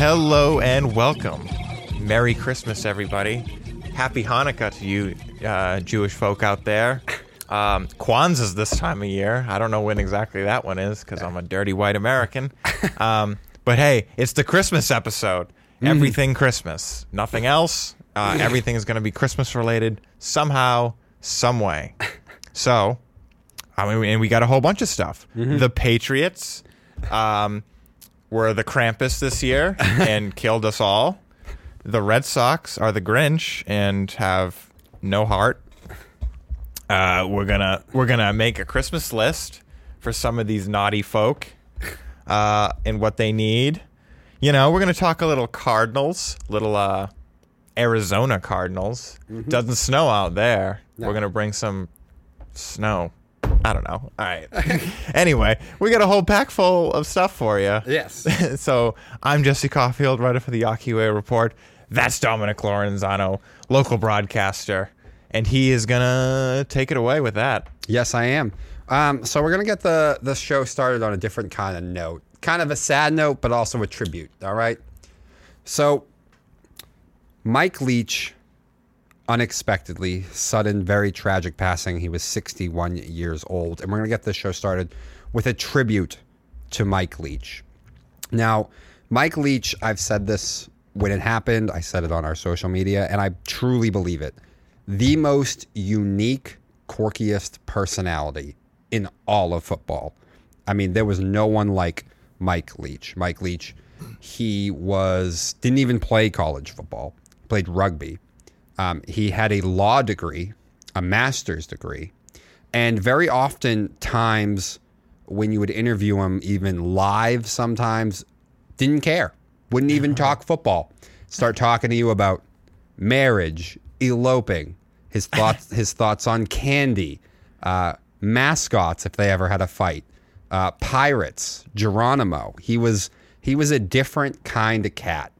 Hello and welcome. Merry Christmas, everybody. Happy Hanukkah to you, uh, Jewish folk out there. Um, Kwanzaa's this time of year. I don't know when exactly that one is because I'm a dirty white American. Um, but hey, it's the Christmas episode. Everything Christmas, nothing else. Uh, everything is going to be Christmas related somehow, some way. So, I mean, and we got a whole bunch of stuff. The Patriots um, were the Krampus this year and killed us all. The Red Sox are the Grinch and have no heart. Uh, we're gonna we're gonna make a Christmas list for some of these naughty folk uh, and what they need. You know, we're gonna talk a little Cardinals, little uh, Arizona Cardinals. Doesn't snow out there. We're gonna bring some snow. I don't know. All right. anyway, we got a whole pack full of stuff for you. Yes. so I'm Jesse Caulfield, writer for the Yakiway Report. That's Dominic Lorenzano, local broadcaster, and he is gonna take it away with that. Yes, I am. Um, so we're gonna get the the show started on a different kind of note, kind of a sad note, but also a tribute. All right. So Mike Leach, unexpectedly, sudden, very tragic passing. He was 61 years old, and we're gonna get this show started with a tribute to Mike Leach. Now, Mike Leach, I've said this when it happened. I said it on our social media, and I truly believe it. The most unique, quirkiest personality in all of football. I mean, there was no one like Mike Leach. Mike Leach, he was didn't even play college football. Played rugby. Um, he had a law degree, a master's degree, and very often times when you would interview him, even live, sometimes didn't care. Wouldn't even talk football. Start talking to you about marriage, eloping, his thoughts, his thoughts on candy, uh, mascots if they ever had a fight, uh, pirates, Geronimo. He was he was a different kind of cat.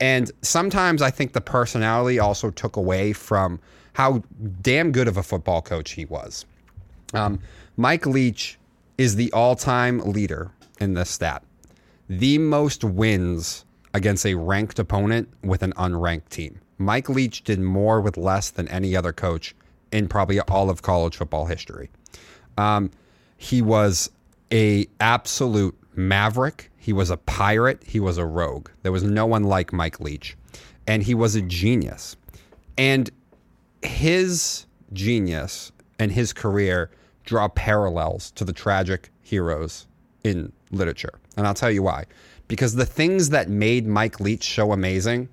And sometimes I think the personality also took away from how damn good of a football coach he was. Um, Mike Leach is the all time leader in this stat. The most wins against a ranked opponent with an unranked team. Mike Leach did more with less than any other coach in probably all of college football history. Um, he was a absolute maverick. He was a pirate. He was a rogue. There was no one like Mike Leach, and he was a genius. And his genius and his career draw parallels to the tragic heroes in literature. And I'll tell you why. Because the things that made Mike Leach so amazing,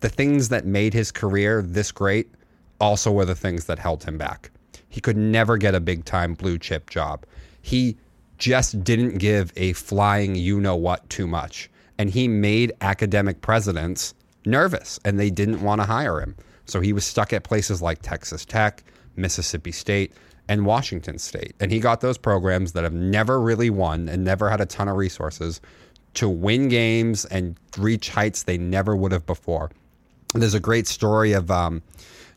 the things that made his career this great, also were the things that held him back. He could never get a big time blue chip job. He just didn't give a flying you know what too much. And he made academic presidents nervous and they didn't want to hire him. So he was stuck at places like Texas Tech, Mississippi State, and Washington State. And he got those programs that have never really won and never had a ton of resources to win games and reach heights they never would have before. There's a great story of, um,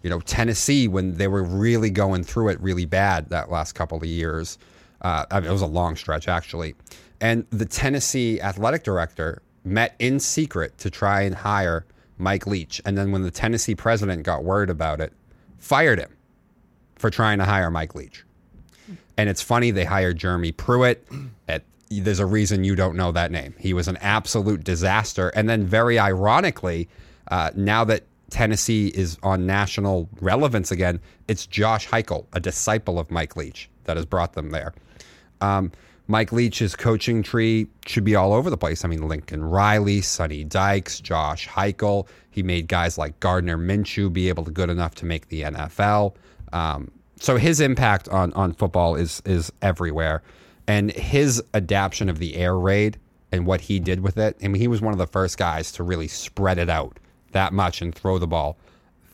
you know, Tennessee when they were really going through it really bad that last couple of years. Uh, I mean, it was a long stretch actually, and the Tennessee athletic director met in secret to try and hire Mike Leach, and then when the Tennessee president got word about it, fired him for trying to hire Mike Leach. And it's funny they hired Jeremy Pruitt. At, there's a reason you don't know that name. He was an absolute disaster. And then, very ironically, uh, now that Tennessee is on national relevance again, it's Josh Heupel, a disciple of Mike Leach, that has brought them there. Um, Mike Leach's coaching tree should be all over the place. I mean, Lincoln Riley, Sonny Dykes, Josh Heupel. He made guys like Gardner Minshew be able to good enough to make the NFL. Um, so his impact on on football is is everywhere, and his adaptation of the air raid and what he did with it. I mean, he was one of the first guys to really spread it out that much and throw the ball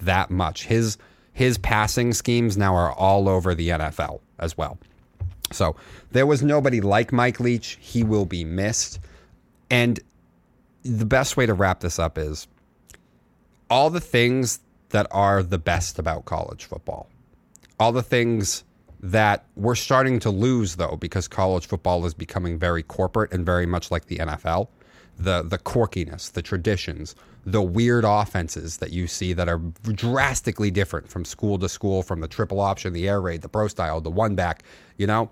that much. His his passing schemes now are all over the NFL as well. So there was nobody like Mike Leach. He will be missed. And the best way to wrap this up is all the things that are the best about college football, all the things that we're starting to lose, though, because college football is becoming very corporate and very much like the NFL. the the quirkiness, the traditions, the weird offenses that you see that are drastically different from school to school, from the triple option, the air raid, the pro style, the one back. You know,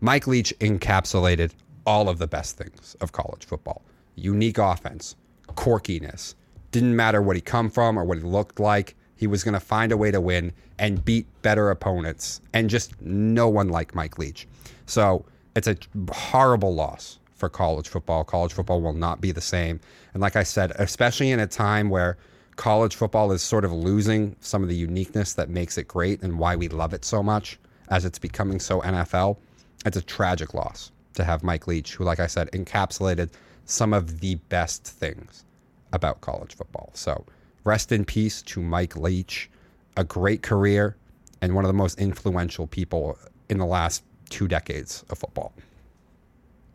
Mike Leach encapsulated all of the best things of college football: unique offense, quirkiness. Didn't matter what he come from or what he looked like. He was going to find a way to win and beat better opponents, and just no one like Mike Leach. So it's a horrible loss for college football. College football will not be the same. And like I said, especially in a time where college football is sort of losing some of the uniqueness that makes it great and why we love it so much as it's becoming so NFL, it's a tragic loss to have Mike Leach, who, like I said, encapsulated some of the best things about college football. So rest in peace to Mike Leach, a great career and one of the most influential people in the last two decades of football.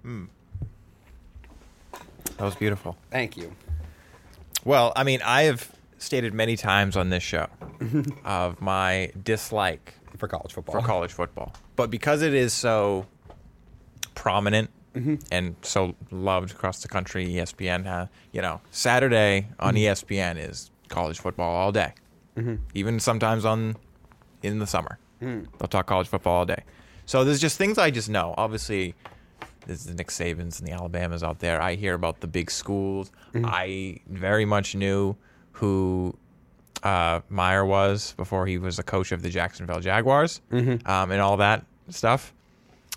Hmm. That was beautiful. Thank you. Well, I mean, I have stated many times on this show of my dislike For college football. for college football. But because it is so prominent mm-hmm. and so loved across the country, ESPN, ha you know, Saturday on mm-hmm. E ESPN is college football all day. Mm-hmm. Even sometimes on in the summer, mm. they'll talk college football all day. So there's just things I just know. Obviously, there's the Nick Sabans and the Alabamas out there. I hear about the big schools. I very much knew who uh, Meyer was before he was a coach of the Jacksonville Jaguars um, and all that stuff.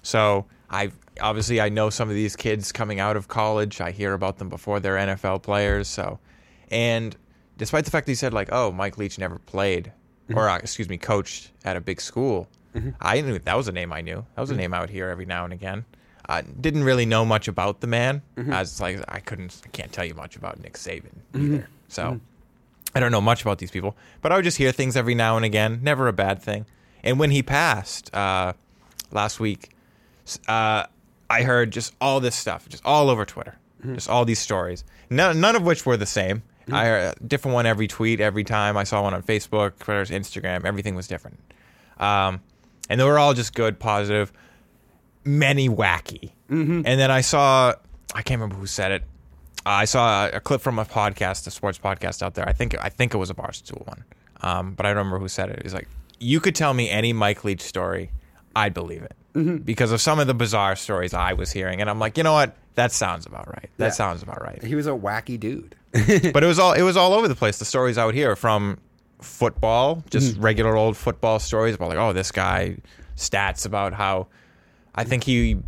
So I obviously I know some of these kids coming out of college. I hear about them before they're NFL players. So, and despite the fact that he said like, oh, Mike Leach never played or uh, excuse me, coached at a big school, I knew that was a name I knew. That was a name I would hear every now and again. Uh, didn't really know much about the man. As like I couldn't, I can't tell you much about Nick Saban either. So. I don't know much about these people, but I would just hear things every now and again. Never a bad thing. And when he passed uh, last week, uh, I heard just all this stuff, just all over Twitter, just all these stories. None, none of which were the same. I heard a different one every tweet, every time. I saw one on Facebook, Twitter, Instagram. Everything was different, um, and they were all just good, positive. Many wacky. And then I saw, I can't remember who said it. Uh, I saw a, a clip from a podcast, a sports podcast out there. I think I think it was a Barstool one, um, but I don't remember who said it. He's like, you could tell me any Mike Leach story, I'd believe it because of some of the bizarre stories I was hearing, and I'm like, you know what, that sounds about right. That Yeah. sounds about right. He was a wacky dude. but it was all it was all over the place. The stories I would hear from football, just Mm-hmm. regular old football stories about like, oh, this guy stats about how I think he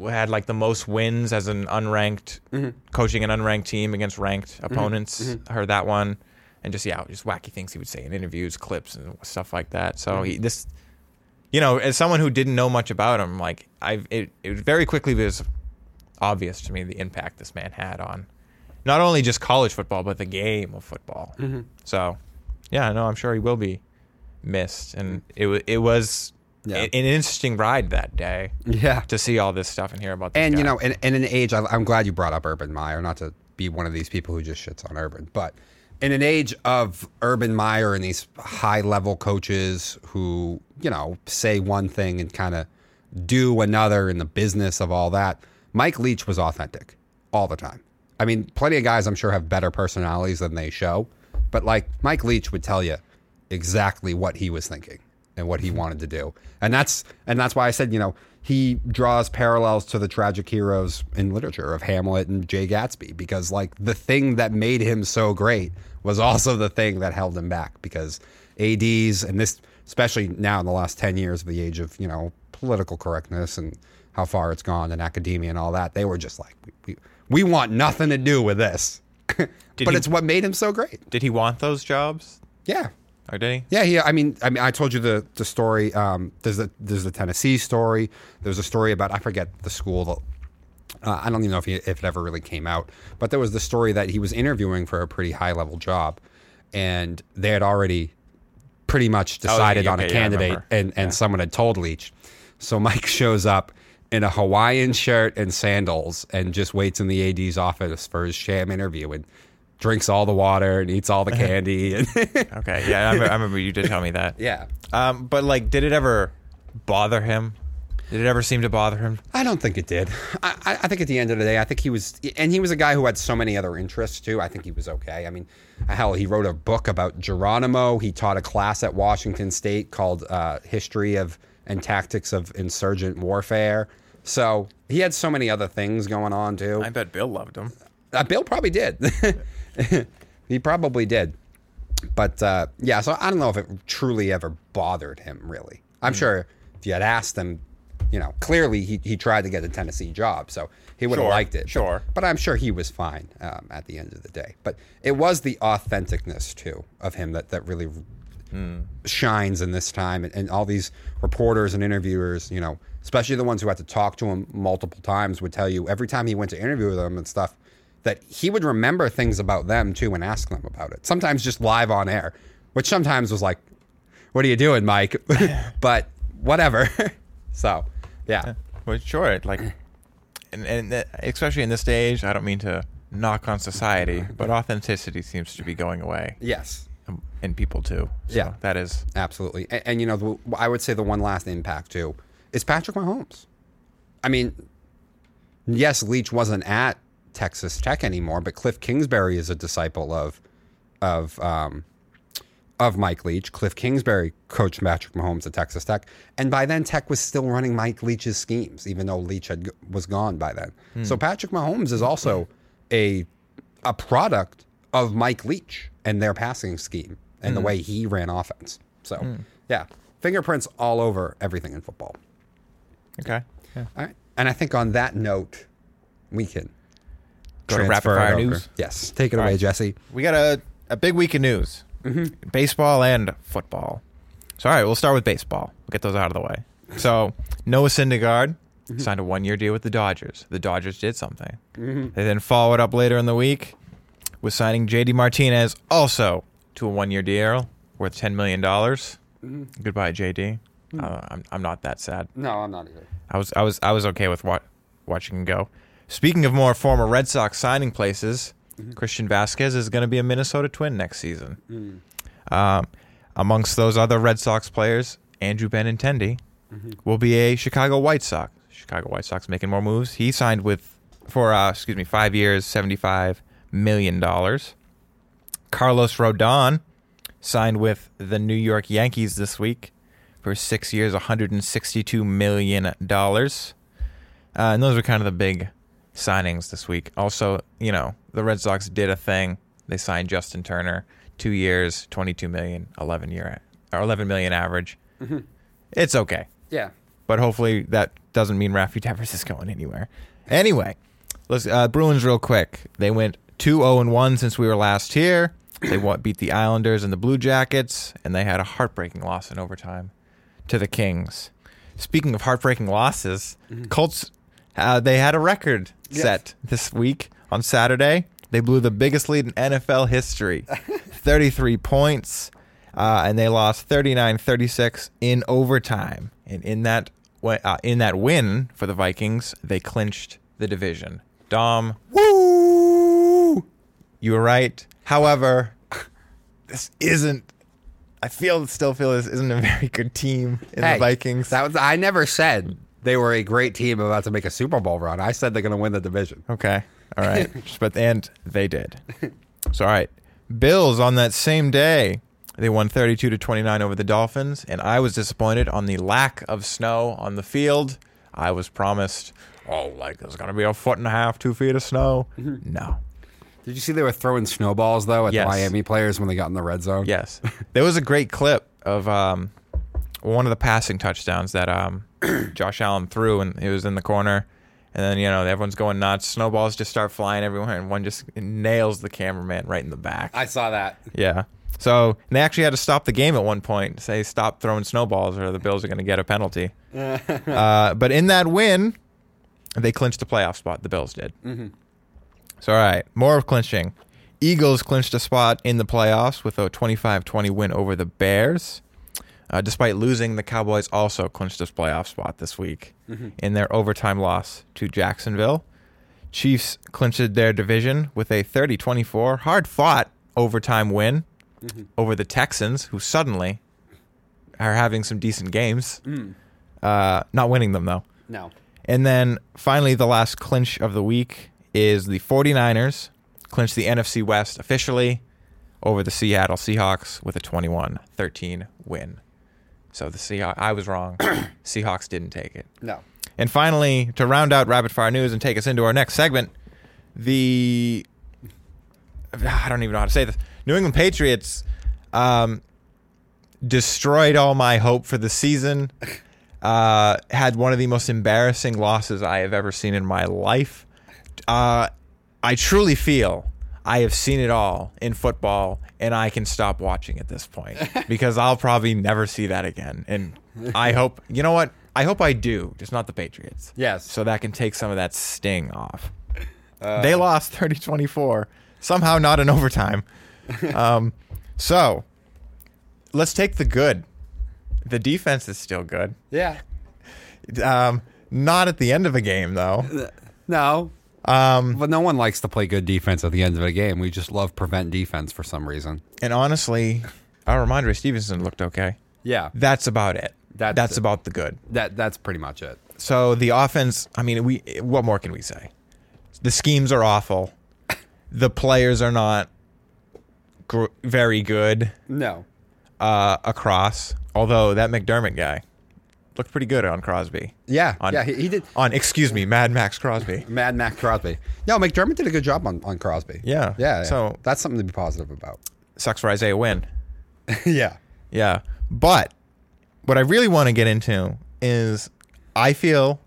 had like the most wins as an unranked Mm-hmm. coaching an unranked team against ranked opponents. I heard that one, and just yeah, just wacky things he would say in interviews, clips, and stuff like that. So Mm-hmm. he this. You know, as someone who didn't know much about him, like I, it, it very quickly was obvious to me the impact this man had on not only just college football but the game of football. Mm-hmm. So, yeah, no, I'm sure he will be missed, and it it was Yeah. an interesting ride that day Yeah. to see all this stuff and hear about. And guy. you know, in, in an age, I, I'm glad you brought up Urban Meyer, not to be one of these people who just shits on Urban, but in an age of Urban Meyer and these high level coaches who, you know, say one thing and kind of do another in the business of all that, Mike Leach was authentic all the time. I mean, plenty of guys I'm sure have better personalities than they show, but like Mike Leach would tell you exactly what he was thinking and what he wanted to do. And that's and that's why I said, you know, he draws parallels to the tragic heroes in literature of Hamlet and Jay Gatsby because like the thing that made him so great was also the thing that held him back because ADs and this especially now in the last 10 years of the age of, you know, political correctness and how far it's gone in academia and all that, they were just like we, we, we want nothing to do with this. but he- it's what made him so great. did he want those jobs, Yeah. Or did he? Yeah, yeah. I mean, I mean, I told you the the story. Um, there's the there's the Tennessee story. There's a story about I forget the school. That, uh, I don't even know if he, if it ever really came out, but there was the story that he was interviewing for a pretty high level job, and they had already pretty much decided on a okay, yeah, candidate, remember. and and someone had told Leach. So Mike shows up in a Hawaiian shirt and sandals, and just waits in the AD's office for his sham interview, and drinks all the water and eats all the candy, Okay, yeah, I remember, I remember you did tell me that. yeah. Um, but like, did it ever bother him Did it ever seem to bother him? I don't think it did. I, I I think at the end of the day, I think he was, and he was a guy who had so many other interests too. I think he was okay. I mean, hell, he wrote a book about Geronimo. He taught a class at Washington State called uh, "History of and Tactics of Insurgent Warfare." So he had so many other things going on too. I bet Bill loved him. Uh, Bill probably did. he probably did. But uh, yeah, so I don't know if it truly ever bothered him, really. I'm sure if you had asked him, you know, clearly he, he tried to get a Tennessee job, so he would have Sure, liked it. sure. But, but I'm sure he was fine um, at the end of the day. But it was the authenticness, too, of him that, that really shines in this time. And, and all these reporters and interviewers, you know, especially the ones who had to talk to him multiple times, would tell you every time he went to interview with them and stuff that he would remember things about them too and ask them about it. Sometimes just live on air, which sometimes was like, "What are you doing, Mike?" but whatever. so, yeah. Well, sure. Like, and, and especially in this stage, I don't mean to knock on society, but authenticity seems to be going away Yes. Um, and people too. So Yeah. that is. Absolutely. And, and you know, the, I would say the one last impact too is Patrick Mahomes. I mean, yes, Leach wasn't at Texas Tech anymore, but Cliff Kingsbury is a disciple of of um, of Mike Leach. Cliff Kingsbury coached Patrick Mahomes at Texas Tech, and by then Tech was still running Mike Leach's schemes, even though Leach had was gone by then. Hmm. So Patrick Mahomes is also a a product of Mike Leach and their passing scheme and the hmm. way he ran offense. So hmm. yeah, fingerprints all over everything in football. Okay. Yeah. All right, and I think on that note, we can to rapid fire over. news? Yes, take it All away, right. Jesse. We got a, a big week of news mm-hmm. baseball and football. So, all right, we'll start with baseball. We'll get those out of the way. So, Noah Syndergaard mm-hmm. signed a one year deal with the Dodgers. The Dodgers did something. Mm-hmm. They then followed up later in the week with signing JD Martinez also to a one year deal worth $10 million. Goodbye, JD. Uh, I'm, I'm not that sad. No, I'm not either. I was I was I was okay with wa- watching him go. Speaking of more former Red Sox signing places, Christian Vasquez is going to be a Minnesota Twin next season. Um, amongst those other Red Sox players, Andrew Benintendi will be a Chicago White Sox. Chicago White Sox making more moves. He signed with for uh, excuse me five years, seventy five million dollars. Carlos Rodon signed with the New York Yankees this week for six years, $162 million. Uh, and those are kind of the big signings this week. Also, you know, the Red Sox did a thing. They signed Justin Turner, two years, 22 million, 11 year, or 11 million average. It's okay. Yeah. But hopefully that doesn't mean Rafi Devers is going anywhere. Anyway, let's uh, Bruins real quick. They went 2-0 and 1 since we were last here. They beat the Islanders and the Blue Jackets, and they had a heartbreaking loss in overtime to the Kings. Speaking of heartbreaking losses, Colts uh, they had a record Yes. set this week on Saturday. They blew the biggest lead in NFL history, 33 points, uh, and they lost 39-36 in overtime. And in that uh, in that win for the Vikings, they clinched the division. Dom, woo! You were right. However, this isn't. I feel still feel this isn't a very good team in Hey, the Vikings. That was I never said they were a great team about to make a Super Bowl run. I said they're going to win the division. Okay. All right. but and they did. So all right. Bills on that same day, they won 32 to 29 over the Dolphins, and I was disappointed on the lack of snow on the field. I was promised, oh, like there's gonna be a foot and a half, two feet of snow. No. Did you see they were throwing snowballs though at Yes. the Miami players when they got in the red zone? Yes. There was a great clip of um, one of the passing touchdowns that um, Josh Allen threw, and it was in the corner. And then, you know, everyone's going nuts. Snowballs just start flying everywhere, and one just nails the cameraman right in the back. I saw that. Yeah. So they actually had to stop the game at one point, say stop throwing snowballs, or the Bills are going to get a penalty. uh, but in that win, they clinched a playoff spot. The Bills did. So all right, more of clinching. Eagles clinched a spot in the playoffs with a 25-20 win over the Bears. Uh, despite losing, the Cowboys also clinched this playoff spot this week in their overtime loss to Jacksonville. Chiefs clinched their division with a 30-24 hard-fought overtime win over the Texans, who suddenly are having some decent games. Uh, not winning them though. No. And then finally, the last clinch of the week is the 49ers clinch the NFC West officially over the Seattle Seahawks with a 21 13 win. So the Seahawks, I was wrong. Seahawks didn't take it. No. And finally, to round out rapid fire news and take us into our next segment, the I don't even know how to say this. New England Patriots um, destroyed all my hope for the season. Uh, had one of the most embarrassing losses I have ever seen in my life. Uh, I truly feel I have seen it all in football, and I can stop watching at this point because I'll probably never see that again. And I hope, you know what? I hope I do, just not the Patriots. Yes. So that can take some of that sting off. they lost 30 24, somehow not in overtime. um, so let's take the good. The defense is still good. Yeah. Um, not at the end of a game, though. No. Um, But no one likes to play good defense at the end of a game. We just love prevent defense for some reason. and honestly, our Rhamondre Stevenson looked okay. Yeah. That's about it. That's That's it. about the good. That that's pretty much it. So the offense, I mean, we what more can we say? The schemes are awful. The players are not gr- very good No. uh, across. Although that McDermott guy looked pretty good on Crosby. Yeah. On, yeah, he, he did. On excuse me, Mad Max Crosby. Mad Max Crosby. No, McDermott did a good job on, on Crosby. Yeah. Yeah. So- that's something to be positive about. Sucks for Isaiah Wynn. yeah. Yeah. But what I really want to get into is I feel,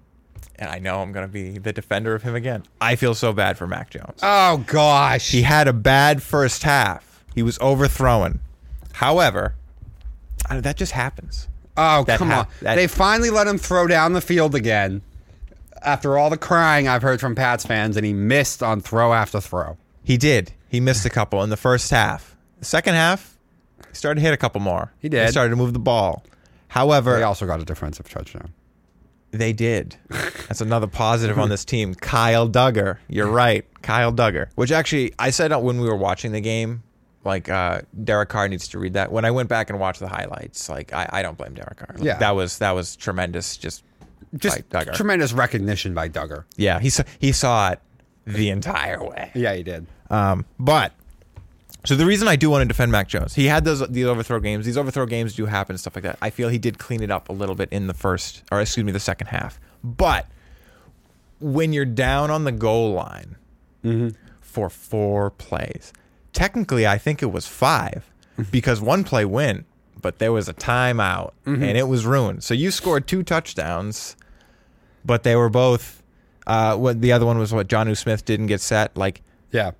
and I know I'm going to be the defender of him again. I feel so bad for Mac Jones. Oh gosh. He had a bad first half. He was overthrown. However, that just happens. Oh that come hap- on. that- they finally let him throw down the field again. After all the crying I've heard from Pats fans, and he missed on throw after throw. He did. He missed a couple in the first half. The second half, he started to hit a couple more. He did. He started to move the ball. However, They also got a defensive touchdown. They did. That's another positive on this team. Kyle Dugger. You're right. Kyle Dugger. Which actually, I said when we were watching the game, like, uh, Derek Carr needs to read that. When I went back and watched the highlights, like, I, I don't blame Derek Carr. Like, Yeah. That was, that was tremendous. Just, Just by Dugger. tremendous recognition by Dugger. yeah, he saw, he saw it the entire way. Yeah, he did. Um, but so the reason I do want to defend Mac Jones, he had those these overthrow games. These overthrow games do happen stuff like that. I feel he did clean it up a little bit in the first, or excuse me, the second half. But when you're down on the goal line for four plays, technically I think it was five mm-hmm. because one play went, but there was a timeout mm-hmm. and it was ruined. So you scored two touchdowns, but they were both. Uh, what the other one was what Jonnu Smith didn't get set like Yeah.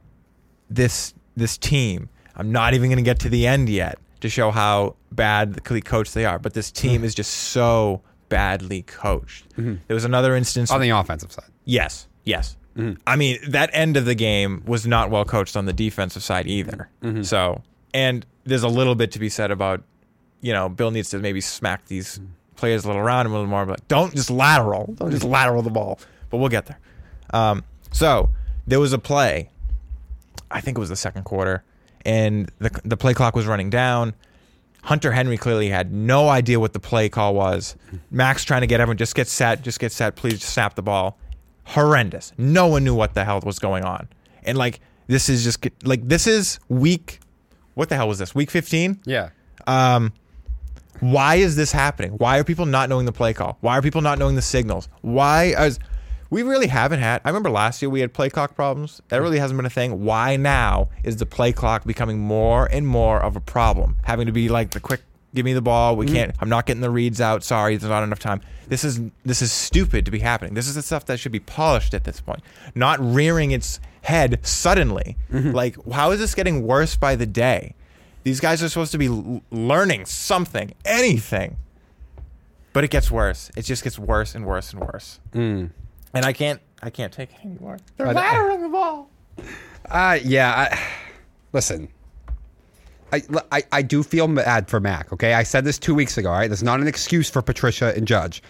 this this team. I'm not even going to get to the end yet to show how badly coach they are, but this team mm-hmm. is just so badly coached. There was another instance. On the offensive side. yes, yes. I mean, that end of the game was not well coached on the defensive side either. Mm-hmm. So, and there's a little bit to be said about, you know, Bill needs to maybe smack these mm. players a little around him a little more, but don't just lateral. Don't just lateral the ball. But we'll get there. Um, so there was a play I think it was the second quarter, and the the play clock was running down. Hunter Henry clearly had no idea what the play call was. Mm. Max trying to get everyone just get set, just get set, please just snap the ball. Horrendous. No one knew what the hell was going on. And like this is just like this is week what the hell was this? Week 15? Yeah. Um, why is this happening? Why are people not knowing the play call? Why are people not knowing the signals? Why is we really haven't had? I remember last year we had play clock problems. That really hasn't been a thing. Why now is the play clock becoming more and more of a problem? Having to be like the quick, give me the ball. We mm-hmm. can't. I'm not getting the reads out. Sorry, there's not enough time. This is this is stupid to be happening. This is the stuff that should be polished at this point, not rearing its head suddenly. Mm-hmm. Like how is this getting worse by the day? These guys are supposed to be l- learning something, anything. But it gets worse. It just gets worse and worse and worse. Mm. And I can't, I can't take it anymore. They're I- laddering the ball. Uh, yeah. I, listen, I, I, I do feel bad for Mac. Okay, I said this two weeks ago. All right, that's not an excuse for Patricia and Judge.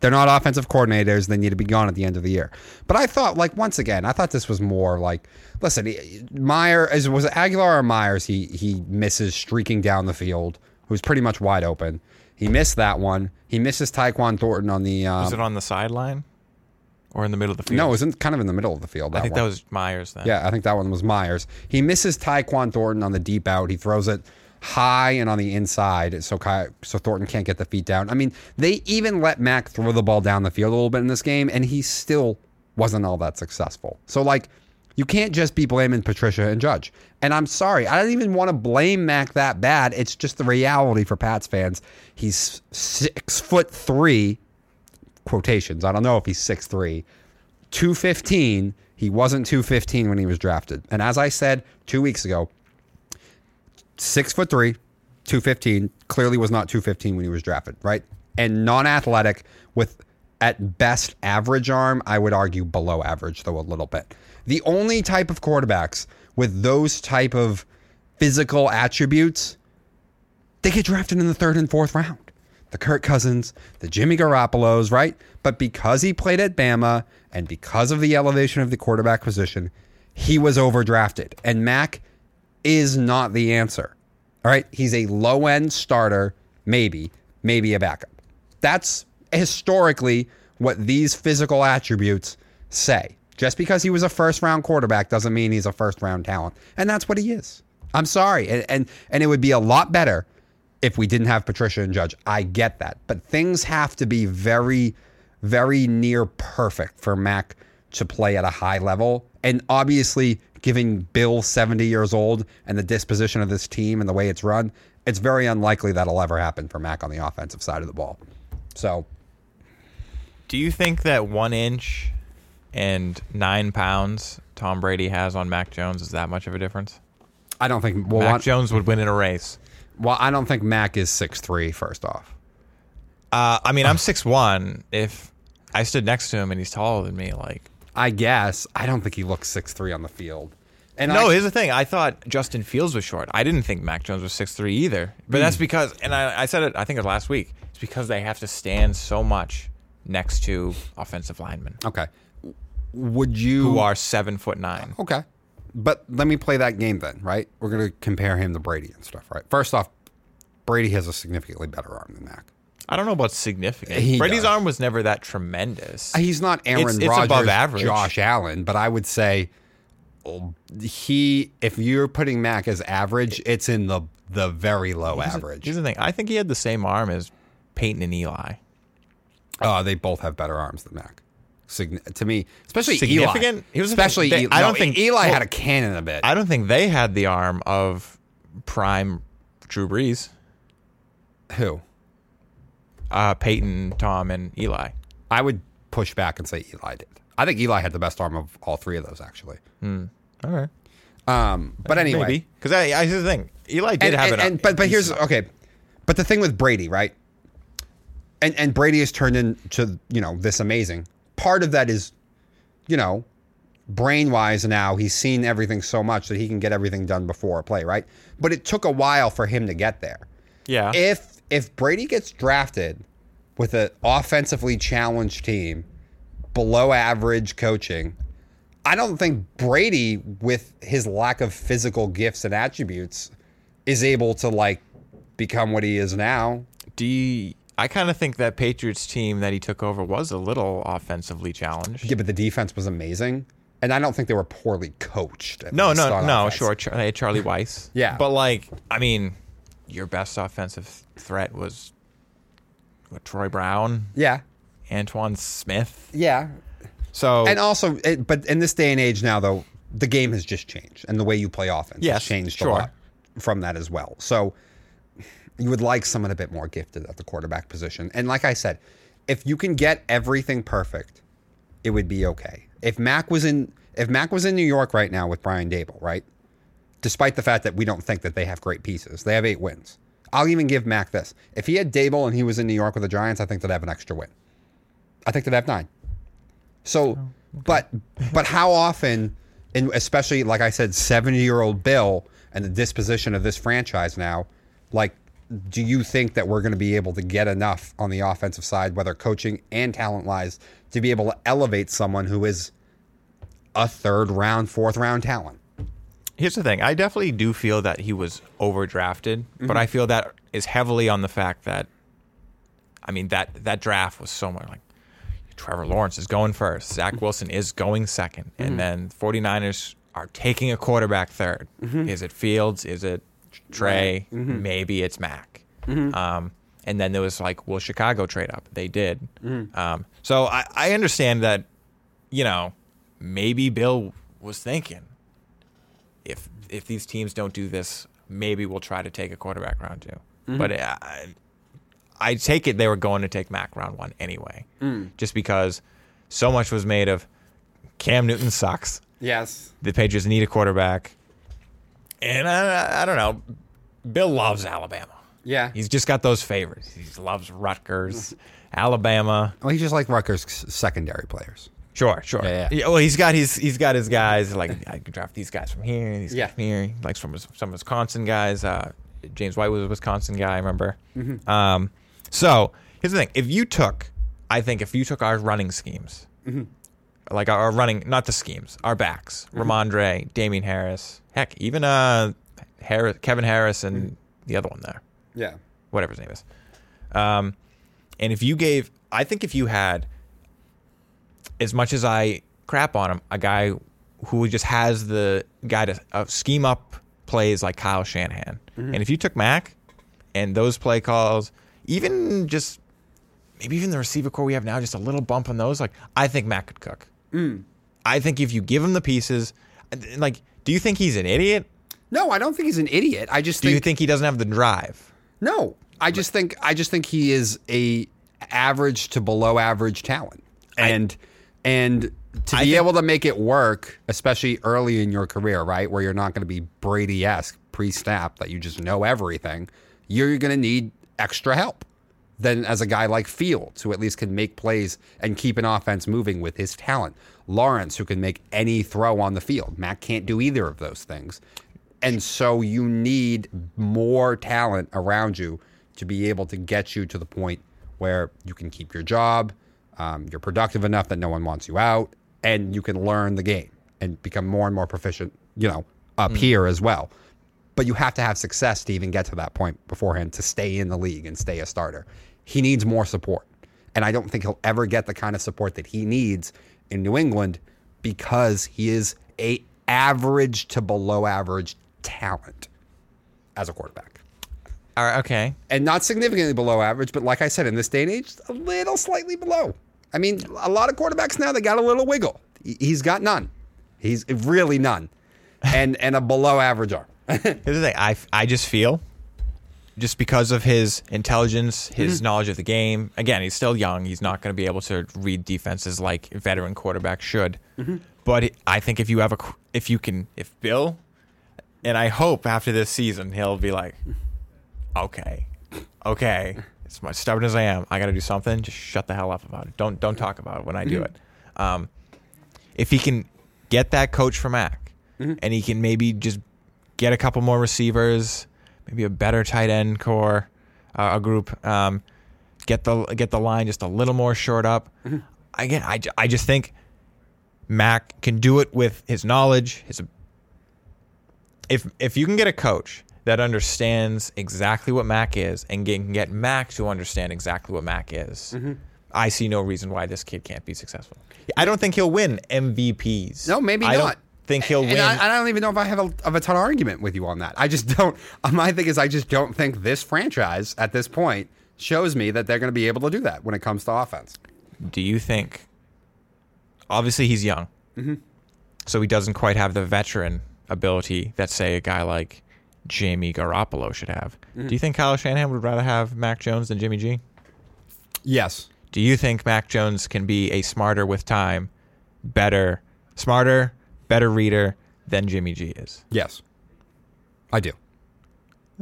They're not offensive coordinators. They need to be gone at the end of the year. But I thought, like, once again, I thought this was more like, listen, Meyer is was it Agholor or Meyers? He he misses streaking down the field, who's pretty much wide open. He missed that one. He misses Tyquan Thornton on the. Um, Was it on the sideline or in the middle of the field? no, it was in, kind of in the middle of the field. That I think one. that was Meyers then. Yeah, I think that one was Meyers. He misses Tyquan Thornton on the deep out. He throws it high and on the inside, so Ky- so Thornton can't get the feet down. I mean, they even let Mac throw the ball down the field a little bit in this game, and he still wasn't all that successful. So like, you can't just be blaming Patricia and Judge. And I'm sorry, I don't even want to blame Mac that bad. It's just the reality for Pats fans. He's six foot three, quotations. I don't know if he's six three. 215. He wasn't 215 when he was drafted. And as I said two weeks ago, six foot three, 215, clearly was not 215 when he was drafted, right? And non athletic with at best average arm, I would argue below average, though a little bit. The only type of quarterbacks with those type of physical attributes, they get drafted in the third and fourth round. The Kirk Cousins, the Jimmy Garoppolos, right? But because he played at Bama and because of the elevation of the quarterback position, he was overdrafted. And Mac is not the answer. All right. He's a low end starter, maybe, maybe a backup. That's historically what these physical attributes say. Just because he was a first round quarterback doesn't mean he's a first round talent. And that's what he is. I'm sorry. And, and, and it would be a lot better if we didn't have Patricia and Judge. I get that. But things have to be very, very near perfect for Mac to play at a high level. And obviously, giving Bill 70 years old and the disposition of this team and the way it's run, it's very unlikely that'll ever happen for Mac on the offensive side of the ball. So, Do you think that one inch and nine pounds Tom Brady has on Mac Jones is that much of a difference? I don't think well, Mac one- Jones would win in a race. Well, I don't think Mac is 6'3", first off. Uh, I mean, I'm six one. If I stood next to him and he's taller than me, like I guess. I don't think he looks six three on the field. And no. I, here's the thing. I thought Justin Fields was short. I didn't think Mac Jones was six three either. But that's because, and I, I said it. I think it was last week. It's because they have to stand so much next to offensive linemen Okay. Would you who are seven foot nine. Okay. But let me play that game then, right? We're going to compare him to Brady and stuff, right? First off, Brady has a significantly better arm than Mac. I don't know about significant. He Brady's does. arm was never that tremendous. He's not Aaron It's- it's Rodgers, above average. Josh Allen, but I would say oh, he. If you're putting Mac as average, it's in the the very low Here's average. Here's the thing. I think he had the same arm as Peyton and Eli. Uh, they both have better arms than Mac. To me, especially Significant? Eli. The thing. Especially, They- Eli. I don't no, think- Eli well, had a cannon a bit. I don't think they had the arm of prime Drew Brees, Who? uh, Peyton, Tom, and Eli. I would push back and say Eli did. I think Eli had the best arm of all three of those, actually. All right. Um, but anyway, because I, I here's the thing. Eli did and, have and, it. and- but but here's okay. But the thing with Brady, right? And and Brady has turned into you know this amazing. Part of that is, you know, brain wise now he's seen everything so much that he can get everything done before a play, right? But it took a while for him to get there. yeah. If if Brady gets drafted with an offensively challenged team, below average coaching, I don't think Brady, with his lack of physical gifts and attributes, is able to like become what he is now. Do you, I kind of think that Patriots team that he took over was a little offensively challenged. Yeah, but the defense was amazing, and I don't think they were poorly coached. at No, no, no. offense. Sure, Char- they had Charlie Weis. Yeah. but like, I mean, your best offensive threat was what, Troy Brown, Yeah, Antowain Smith. yeah, So and also, it, but in this day and age now, though, the game has just changed, and the way you play offense Yes, has changed sure. a lot from that as well. So you would like someone a bit more gifted at the quarterback position. And like I said, if you can get everything perfect, it would be okay. If Mac was in, if Mac was in New York right now with Brian Daboll, right? Despite the fact that we don't think that they have great pieces, they have eight wins. I'll even give Mac this: if he had Dable and he was in New York with the Giants, I think they'd have an extra win. I think they'd have nine. So, oh, but but how often, and especially like I said, seventy year old Bill and the disposition of this franchise now, like, do you think that we're going to be able to get enough on the offensive side, whether coaching and talent wise, to be able to elevate someone who is a third round, fourth round talent? Here's the thing. I definitely do feel that he was overdrafted, Mm-hmm. but I mm-hmm. feel that is heavily on the fact that I mean that that draft was so much like Trevor Lawrence is going first, Zach mm-hmm. Wilson is going 2nd and mm-hmm. then 49ers are taking a quarterback 3rd Is it Fields? Is it Trey? Mm-hmm. Maybe it's Mac. Mm-hmm. Um, and then there was like, will Chicago trade up? They did. Mm-hmm. Um, so I, I understand that, you know, maybe Bill was thinking if if these teams don't do this, maybe we'll try to take a quarterback round 2 But uh, I, I take it they were going to take Mac round one anyway, mm. just because so much was made of Cam Newton sucks. Yes. The Patriots need a quarterback, and I, I don't know. Bill loves Alabama. Yeah. He's just got those favorites. He loves Rutgers, Alabama. well, he's just like Rutgers secondary players. Sure, sure. Yeah, yeah. Well, he's got his he's got his guys. Like I can draft these guys from here, these Yeah. guys from here. He likes from his, some Wisconsin guys. Uh, James White was a Wisconsin guy. I remember. Mm-hmm. Um, so here's the thing: if you took, I think if you took our running schemes, Mm-hmm. like our, our running, not the schemes, our backs, Rhamondre, Damien Harris, heck, even uh, Harris, Kevin Harris, and Mm-hmm. the other one there Yeah. whatever his name is. Um, and if you gave, I think if you had, as much as I crap on him, a guy who just has the guy to uh, scheme up plays like Kyle Shanahan, and if you took Mac and those play calls, even just maybe even the receiver core we have now, just a little bump on those, like I think Mac could cook. I think if you give him the pieces, like, do you think he's an idiot? No, I don't think he's an idiot. I just Do think you think he doesn't have the drive? No, I just think I just think he is a average to below average talent, and and to I be think- able to make it work, especially early in your career, right, where you're not going to be Brady esque pre snap that you just know everything, you're going to need extra help than as a guy like Fields, who at least can make plays and keep an offense moving with his talent. Lawrence, who can make any throw on the field. Matt can't do either of those things. And so you need more talent around you to be able to get you to the point where you can keep your job, um, you're productive enough that no one wants you out, and you can learn the game and become more and more proficient, you know, up here as well. But you have to have success to even get to that point beforehand to stay in the league and stay a starter. He needs more support. And I don't think he'll ever get the kind of support that he needs in New England because he is a average to below average talent as a quarterback. All right, okay. And not significantly below average, but like I said, in this day and age, a little slightly below. I mean, a lot of quarterbacks now, they got a little wiggle. He- He's got none. He's really none. And and a below average arm. Here's the thing. I, I just feel, just because of his intelligence, his Mm-hmm. knowledge of the game. Again, he's still young. He's not going to be able to read defenses like veteran quarterbacks should. Mm-hmm. But I think if you have a, if you can, if Bill, and I hope after this season he'll be like, okay, okay, as much stubborn as I am, I got to do something. Just shut the hell up about it. Don't don't talk about it when I do it. Um, if he can get that coach for Mac, and he can maybe just get a couple more receivers, maybe a better tight end core, uh, a group, um, get the get the line just a little more short up. Again, I, I just think Mac can do it with his knowledge. His if if you can get a coach that understands exactly what Mac is and get, can get Mac to understand exactly what Mac is, mm-hmm. I see no reason why this kid can't be successful. I don't think he'll win MVPs. No, maybe I not. don't think he'll And win. I, I don't even know if I have a, of a ton of argument with you on that. I just don't. My thing is, I just don't think this franchise at this point shows me that they're going to be able to do that when it comes to offense. do you think? Obviously, he's young, mm-hmm. so he doesn't quite have the veteran ability that, say, a guy like Jamie Garoppolo should have. Do you think Kyle Shanahan would rather have Mac Jones than Jimmy G? Yes. Do you think Mac Jones can be a smarter with time, better, smarter, better reader than Jimmy G is? Yes. I do.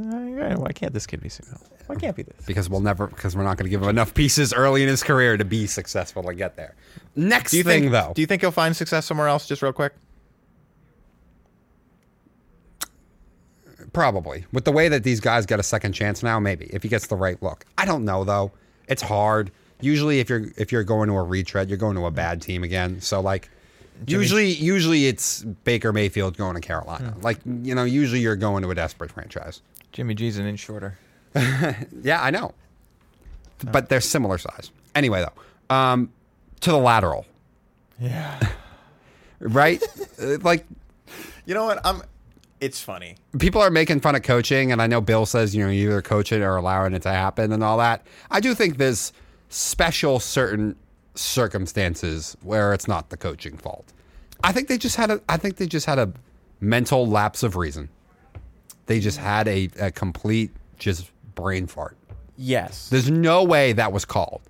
Uh, Why can't this kid be successful? Why can't be this? Because we'll never, because we're not going to give him enough pieces early in his career to be successful to get there. Next Do you thing, think though. Do you think he'll find success somewhere else? Just real quick. Probably. With the way that these guys get a second chance now, maybe if he gets the right look. I don't know though. It's hard. Usually, if you're if you're going to a retread, you're going to a bad team again. So like, usually usually it's Baker Mayfield going to Carolina. Like you know, usually you're going to a desperate franchise. Jimmy G's an inch shorter. Yeah, I know. but they're similar size. Anyway, though, um, to the lateral, Yeah. right? Uh, like You know what? I'm. It's funny. people are making fun of coaching, and I know Bill says you know you either coach it or allowing it to happen and all that. I do think there's special certain circumstances where it's not the coaching fault. I think they just had a. I think they just had a mental lapse of reason. They just had a, a complete just brain fart. Yes. There's no way that was called.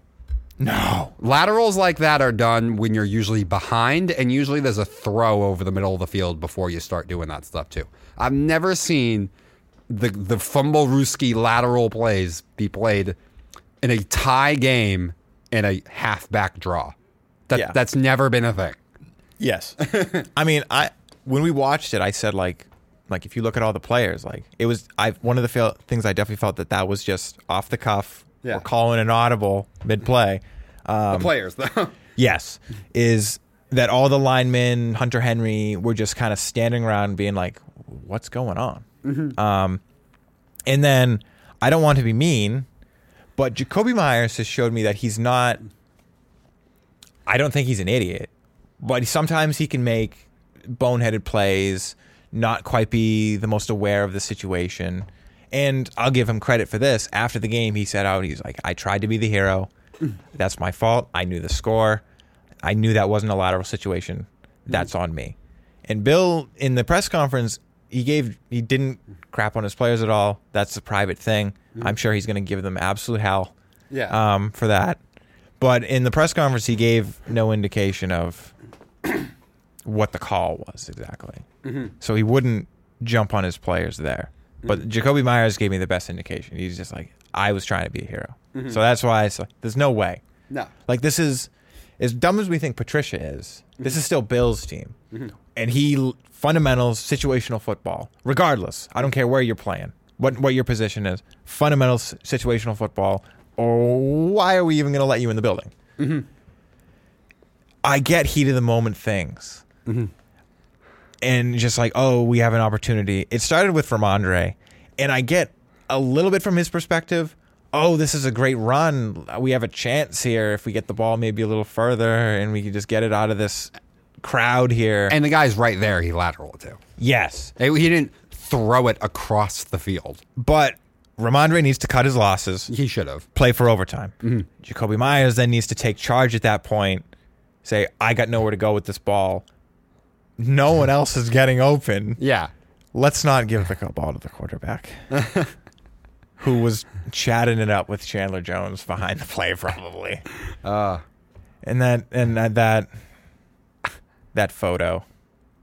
No. Laterals like that are done when you're usually behind, and usually there's a throw over the middle of the field before you start doing that stuff too. I've never seen the the fumblerooski lateral plays be played in a tie game in a halfback draw. That Yeah. that's never been a thing. Yes. I mean, I when we watched it, I said like, like if you look at all the players, like it was. I one of the fel- things I definitely felt that that was just off the cuff. Yeah. We're calling an audible mid play. Um, players though. Yes, is that all the linemen, Hunter Henry, were just kind of standing around being like, "What's going on?" Mm-hmm. Um, and then I don't want to be mean, but Jakobi Meyers has showed me that he's not. I don't think he's an idiot, but sometimes he can make boneheaded plays, not quite be the most aware of the situation. And I'll give him credit for this. After the game, he said out, he's like, I tried to be the hero. Mm. That's my fault. I knew the score. I knew that wasn't a lateral situation. Mm. That's on me. And Bill, in the press conference, he gave he didn't crap on his players at all. That's a private thing. Mm-hmm. I'm sure he's going to give them absolute hell yeah. um, for that. But in the press conference, he gave no indication of what the call was exactly. Mm-hmm. So he wouldn't jump on his players there. Mm-hmm. But Jakobi Meyers gave me the best indication. He's just like, I was trying to be a hero. So that's why it's like, there's no way. no. Like this is as dumb as we think Patricia is. This is still Bill's team, and he fundamentals situational football. Regardless, I don't care where you're playing, what what your position is. Fundamentals situational football. Or why are we even going to let you in the building? Mm-hmm. I get heat of the moment things, mm-hmm. and just like oh, we have an opportunity. It started with Rhamondre, and I get a little bit from his perspective. Oh, this is a great run. We have a chance here if we get the ball maybe a little further and we can just get it out of this crowd here. And the guy's right there. He lateral it to. yes, He didn't throw it across the field. but Rhamondre needs to cut his losses, He should have. play for overtime. Jakobi Meyers then needs to take charge at that point, say, I got nowhere to go with this ball. No one else is getting open. Yeah. Let's not give the ball to the quarterback. Who was chatting it up with Chandler Jones behind the play, probably. Uh, And that and that that, that photo.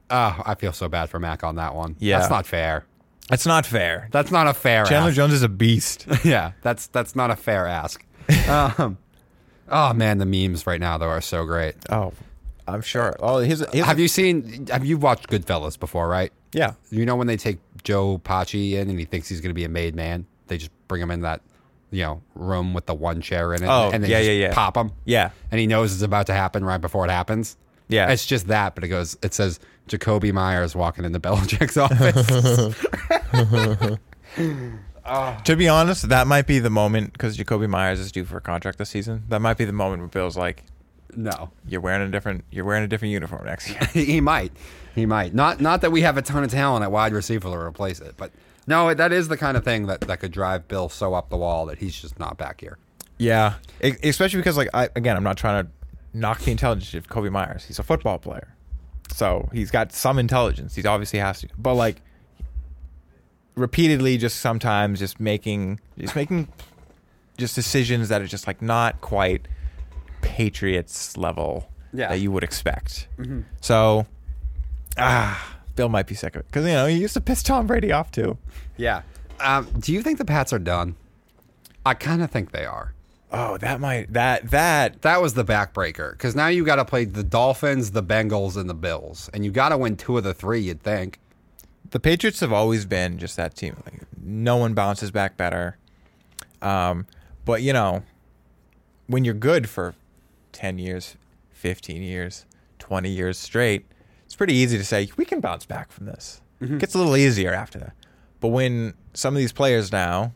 oh, I feel so bad for Mac on that one. Yeah. That's not fair. That's not fair. That's not a fair Chandler ask. Jones is a beast. yeah, that's that's not a fair ask. um, oh man, the memes right now though are so great. Oh, I'm sure. Oh, his, his Have you seen? Have you watched Goodfellas before? Right? Yeah. You know when they take Joe Pesci in and he thinks he's going to be a made man, they just bring him in that you know room with the one chair in it, Oh, and they yeah, just yeah, yeah. pop him. Yeah. and he knows it's about to happen right before it happens. Yeah. It's just that, but it goes. It says Jakobi Meyers walking in into Belichick's office. To be honest, that might be the moment because Jakobi Meyers is due for a contract this season. That might be the moment where Bill's like, no, "You're wearing a different, you're wearing a different uniform next year." he might. He might. Not not that we have a ton of talent at wide receiver to replace it, but no, that is the kind of thing that, that could drive Bill so up the wall that he's just not back here. yeah, E- especially because like I again, I'm not trying to knock the intelligence of Kobe Meyers. He's a football player, so he's got some intelligence. He obviously has to, but like repeatedly, just sometimes, just making, just making, just decisions that are just like not quite Patriots level Yeah. that you would expect. So, ah, Bill might be sick of it because you know he used to piss Tom Brady off too. Yeah. Um, do you think the Pats are done? I kind of think they are. Oh, that might that that That was the backbreaker because now you got to play the Dolphins, the Bengals, and the Bills, and you got to win two of the three. You'd think. the Patriots have always been just that team. Like no one bounces back better. Um, but you know, when you're good for ten years, fifteen years, twenty years straight, it's pretty easy to say we can bounce back from this. It gets a little easier after that. But when some of these players now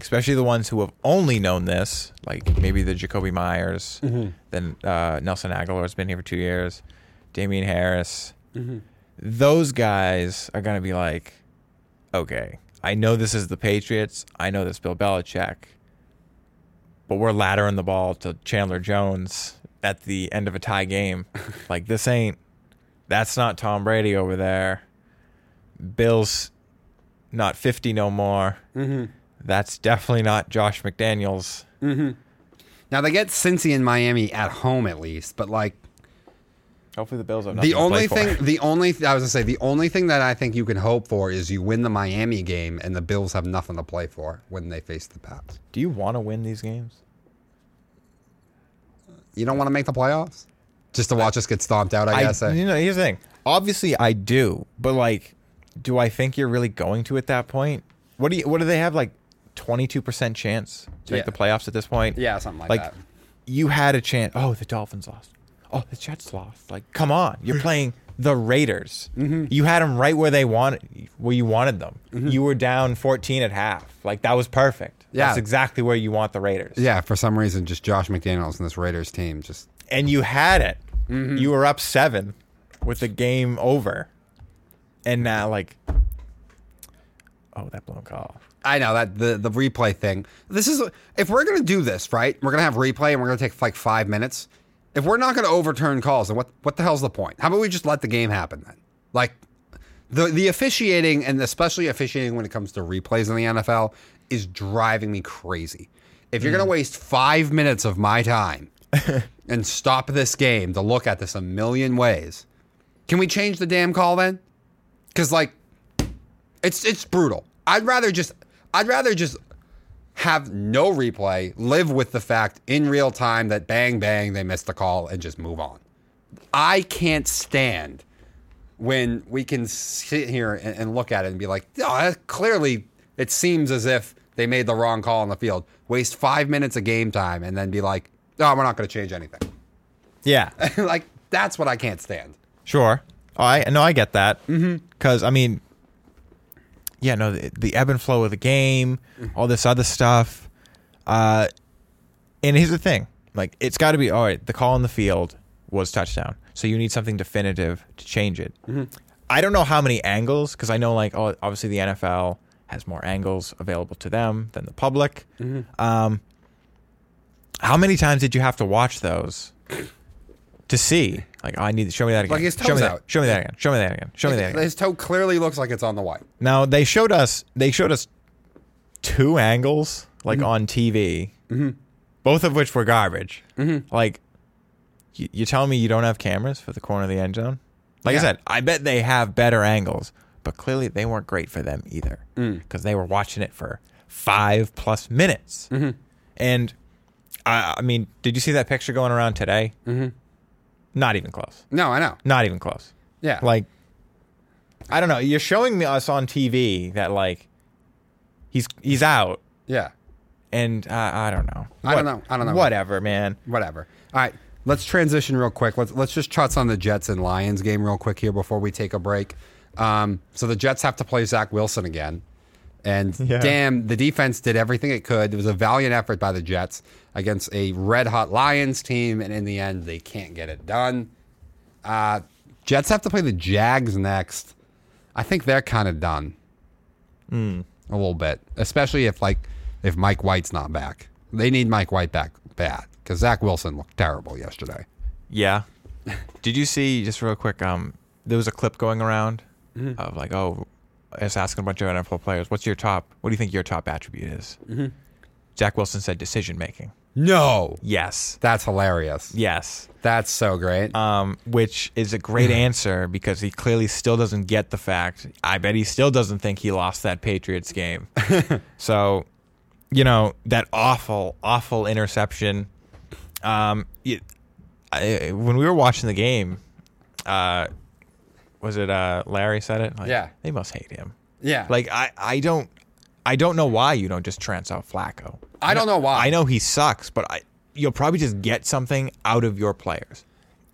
especially the ones who have only known this, like maybe the Jakobi Meyers, then uh, Nelson Agholor's been here for two years, Damien Harris. Those guys are gonna be like, okay, I know this is the Patriots. I know this Bill Belichick, but we're laddering the ball to Chandler Jones at the end of a tie game. like this ain't. That's not Tom Brady over there. Bill's not 50 no more. Mm-hmm. That's definitely not Josh McDaniels. Mm-hmm. Now they get Cincy in Miami at home at least, but like Hopefully the Bills have nothing the to play only for. thing, the only I was gonna say, the only thing that I think you can hope for is you win the Miami game and the Bills have nothing to play for when they face the Pats. Do you want to win these games? You don't want to make the playoffs just to watch us get stomped out. I, I, guess. eh? you know, here's the thing. Obviously, I do, but like, do I think you're really going to at that point? What do you? What do they have? Like, 22 percent chance to Yeah. make the playoffs at this point? yeah, something like, like that. you had a chance. Oh, the Dolphins lost. Oh, the Jets lost. Like, come on, you're playing the Raiders. Mm-hmm. You had them right where they wanted, where you wanted them. You were down 14 at half. Like that was perfect. Yeah. that's exactly where you want the Raiders. Yeah, for some reason, just Josh McDaniels and this Raiders team just. And you had it. Mm-hmm. You were up seven with the game over, and now like, oh, that blown call. I know that the the replay thing. This is if we're gonna do this right, we're gonna have replay and we're gonna take like five minutes. If we're not gonna overturn calls, then what what the hell's the point? How about we just let the game happen then? Like the the officiating and especially officiating when it comes to replays in the NFL is driving me crazy. If you're gonna mm. waste five minutes of my time and stop this game to look at this a million ways, can we change the damn call then? Because like it's it's brutal. I'd rather just I'd rather just have no replay, live with the fact in real time that bang bang they missed the call and just move on. I can't stand when we can sit here and, and look at it and be like, oh, clearly it seems as if they made the wrong call on the field. Waste five minutes of game time and then be like, no, we're not going to change anything. Yeah, like that's what I can't stand. sure. Oh, I no, I get that. Mm-hmm. Because I mean, yeah, no, the, the ebb and flow of the game, all this other stuff. Uh, and here's the thing: like, it's got to be all right. The call on the field was touchdown, so you need something definitive to change it. I don't know how many angles because I know, like, oh, obviously the NFL has more angles available to them than the public. Um, how many times did you have to watch those to see? Like, I need to show me that again. Like his show me toes that. out. Show me that again. Show me that again. Show me that again. His toe clearly looks like it's on the white. Now they showed us they showed us two angles like Mm-hmm. on TV, both of which were garbage. Mm-hmm. Like you, you telling me you don't have cameras for the corner of the end zone? Like Yeah. I said, I bet they have better angles, but clearly they weren't great for them either Mm. because they were watching it for five plus minutes. Mm-hmm. And I, I mean, did you see that picture going around today? Not even close. No, I know. Not even close. Yeah. Like, I don't know. You're showing us on TV that like he's he's out, yeah. and uh, I don't know. I don't know. I don't know. Whatever, man. Whatever. All right. Let's transition real quick. Let's let's just touch on the Jets and Lions game real quick here before we take a break. Um, so the Jets have to play Zach Wilson again. And Yeah. damn, the defense did everything it could. It was a valiant effort by the Jets against a red hot Lions team, and in the end, they can't get it done. Uh, Jets have to play the Jags next. I think they're kind of done. A little bit, especially if like if Mike White's not back. They need Mike White back bad because Zach Wilson looked terrible yesterday. Yeah. Did you see just real quick? Um, there was a clip going around Mm-hmm. of like, oh, it's asking a bunch of NFL players, "What's your top? What do you think your top attribute is?" Mm-hmm. Zach Wilson said decision making. No, Yes. that's hilarious. Yes. That's so great. um, which is a great answer because he clearly still doesn't get the fact. I bet he still doesn't think he lost that Patriots game. so, you know that awful, awful interception. Um, it, I, when we were watching the game, uh, was it uh, Larry said it? Like, Yeah. they must hate him. yeah, Like I, I don't, I don't know why you don't just trans out Flacco. I don't know why. I know he sucks, but I, you'll probably just get something out of your players,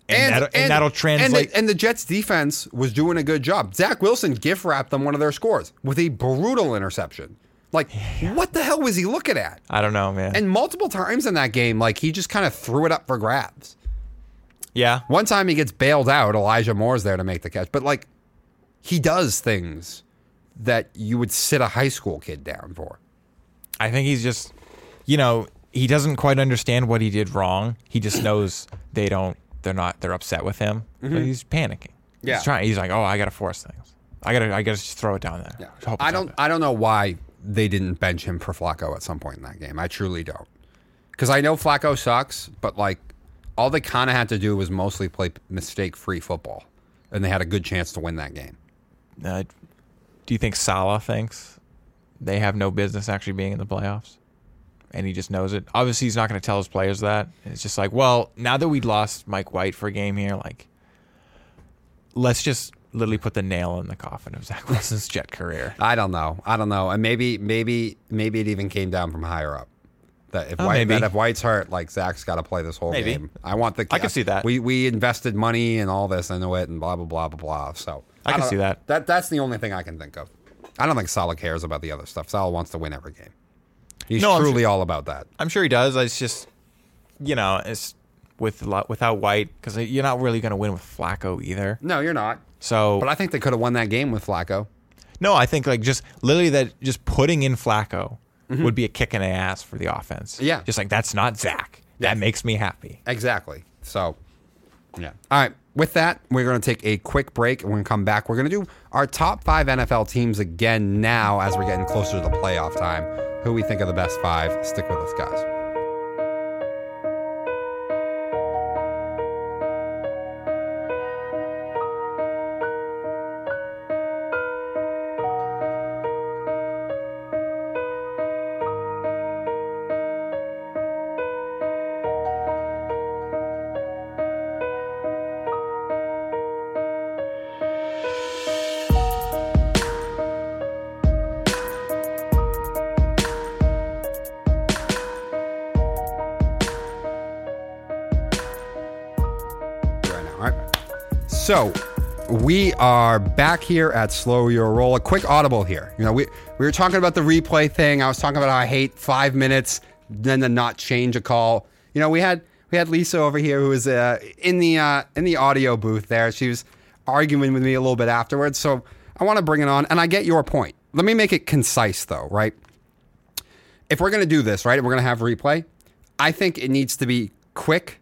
and, that'll, and, that'll translate. And the, and the Jets defense was doing a good job. Zach Wilson gift wrapped them one of their scores with a brutal interception. Like, what the hell was he looking at? I don't know, man. And multiple times in that game, like he just kind of threw it up for grabs. Yeah, One time he gets bailed out. Elijah Moore's there to make the catch, but like he does things that you would sit a high school kid down for. I think he's just, you know, he doesn't quite understand what he did wrong. He just knows they don't. They're not. They're upset with him. But mm-hmm. he's panicking. Yeah. He's trying. He's like, oh, I gotta force things. I gotta. I gotta just throw it down there. It's I don't. I don't know why they didn't bench him for Flacco at some point in that game. I truly don't. Because I know Flacco sucks, but like all they kind of had to do was mostly play mistake-free football, and they had a good chance to win that game. Uh, do you think Salah thinks they have no business actually being in the playoffs? And he just knows it. Obviously, he's not going to tell his players that. It's just like, well, now that we lost Mike White for a game here, like, let's just literally put the nail in the coffin of Zach Wilson's jet career. I don't know. I don't know. And maybe, maybe, maybe it even came down from higher up. That if Oh, White, that if White's hurt, like Zach's got to play this whole Maybe. game. I want the. I can see that. We we invested money and all this into it and blah blah blah blah blah. So I can don't- see that. That that's the only thing I can think of. I don't think Salah cares about the other stuff. Salah wants to win every game. He's No, truly all about that. I'm sure he does. It's just, you know, it's with without White because you're not really going to win with Flacco either. No, you're not. So But I think they could have won that game with Flacco. no, I think like just literally that just putting in Flacco would be a kick in the ass for the offense. Mm-hmm. Yeah. just like that's not Zach. That makes me happy. Exactly. So, yeah. All right. With that, we're going to take a quick break and we're going to come back. We're going to do our top five NFL teams again now as we're getting closer to the playoff time. Who we think are the best five. Stick with us, guys. So we are back here at Slow Your Roll. A quick audible here. You know, we we were talking about the replay thing. I was talking about how I hate five minutes, then to not change a call. You know, we had we had Lisa over here who was uh, in the uh, in the audio booth there. She was arguing with me a little bit afterwards. So I want to bring it on, and I get your point. Let me make it concise, though. Right? If we're going to do this, right, we're going to have replay, I think it needs to be quick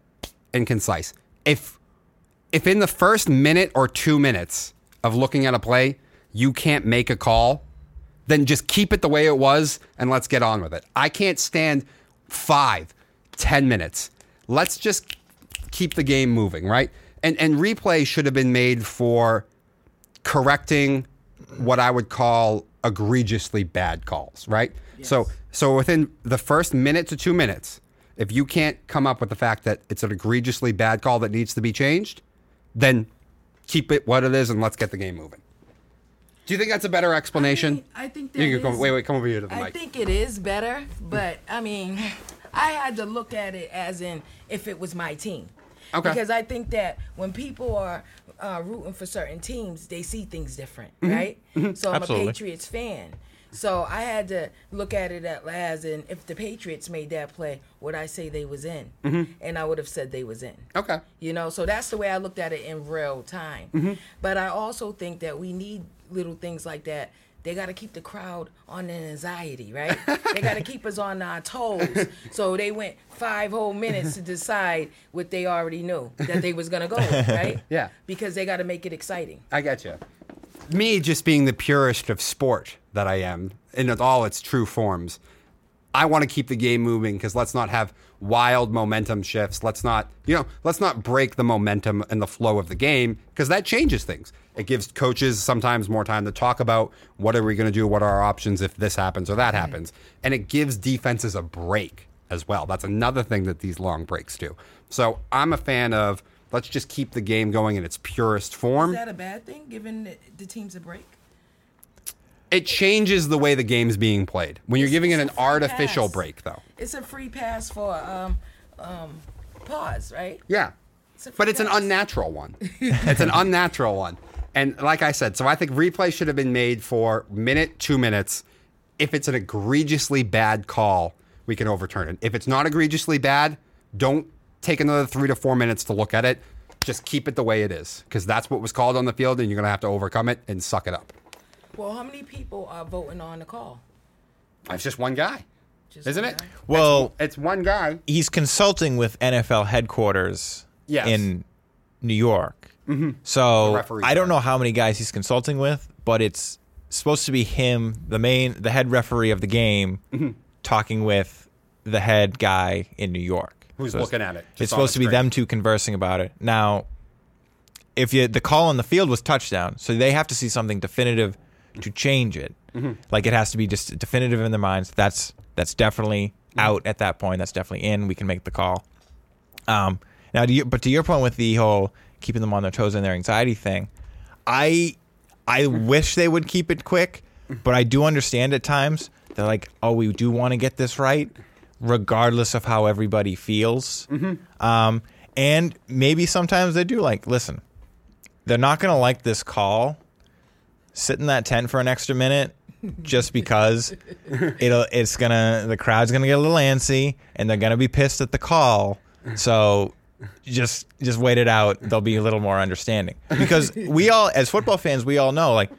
and concise. If if in the first minute or two minutes of looking at a play, you can't make a call, then just keep it the way it was and let's get on with it. I can't stand five, ten minutes. Let's just keep the game moving, right? And and replay should have been made for correcting what I would call egregiously bad calls, right? So so within the first minute to 2 minutes, if you can't come up with the fact that it's an egregiously bad call that needs to be changed, then keep it what it is and let's get the game moving. Do you think that's a better explanation? I think that you can come, wait, wait, come over here to the I mic. think it is better, but I mean, I had to look at it as in if it was my team. Okay. Because I think that when people are uh, rooting for certain teams, they see things different, Mm-hmm. right? So I'm Absolutely. a Patriots fan. So I had to look at it at last, and if the Patriots made that play, would I say they was in? Mm-hmm. And I would have said they was in. Okay. You know, so that's the way I looked at it in real time. Mm-hmm. But I also think that we need little things like that. They got to keep the crowd on an anxiety, right? they got to keep us on our toes. So they went five whole minutes to decide what they already knew that they was gonna go with, right? Yeah. Because they got to make it exciting. I get you. Me just being the purist of sport that I am in all its true forms, I want to keep the game moving because let's not have wild momentum shifts. Let's not, you know, let's not break the momentum and the flow of the game because that changes things. It gives coaches sometimes more time to talk about what are we going to do, what are our options if this happens or that happens, and it gives defenses a break as well. That's another thing that these long breaks do. So I'm a fan of let's just keep the game going in its purest form. Is that a bad thing, giving the, the teams a break? It changes the way the game's being played when you're It's- giving it an artificial pass. break, though. It's a free pass for um, um, pause, right? Yeah, It's but it's an unnatural one. it's an unnatural one, and like I said, so I think replay should have been made for minute, two minutes, if it's an egregiously bad call, we can overturn it. If it's not egregiously bad, don't take another three to four minutes to look at it. Just keep it the way it is because that's what was called on the field, and you're gonna have to overcome it and suck it up. Well, how many people are voting on the call? It's just one guy, Just isn't one it? guy? Well, It's one guy. he's consulting with NFL headquarters Yes. in New York. Mm-hmm. So I don't guy. know how many guys he's consulting with, but it's supposed to be him, the main, the head referee of the game, Mm-hmm. talking with the head guy in New York. Who's So it's- looking at it, just It's supposed to be them two conversing about it. Now, if you the call on the field was touchdown, so they have to see something definitive to change it. Mm-hmm. Like it has to be just definitive in their minds. That's that's definitely Mm-hmm. out at that point. That's definitely in. We can make the call. Um, now, do you, but to your point with the whole keeping them on their toes and their anxiety thing, I I wish they would keep it quick, but I do understand at times they're like, oh, we do want to get this right, regardless of how everybody feels. Um, and maybe sometimes they do like, listen, they're not going to like this call. Sit in that tent for an extra minute just because it'll it's gonna the crowd's gonna get a little antsy and they're gonna be pissed at the call. So just just wait it out. They'll be a little more understanding because we all as football fans we all know like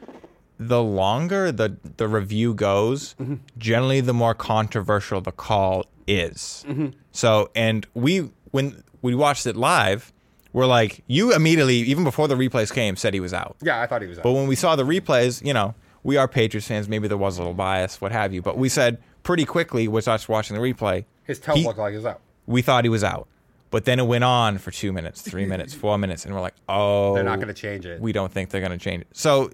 the longer the the review goes, mm-hmm. generally the more controversial the call is. Mm-hmm. So and we when we watched it live, we're like you immediately even before the replays came said he was out. Yeah, I thought he was out. But when we saw the replays, you know, we are Patriots fans. Maybe there was a little bias, what have you. But we said pretty quickly, with us watching the replay, His toe he- looked like he was out. we thought he was out. But then it went on for two minutes, three minutes, four minutes, and we're like, oh, They're not going to change it. We don't think they're going to change it. So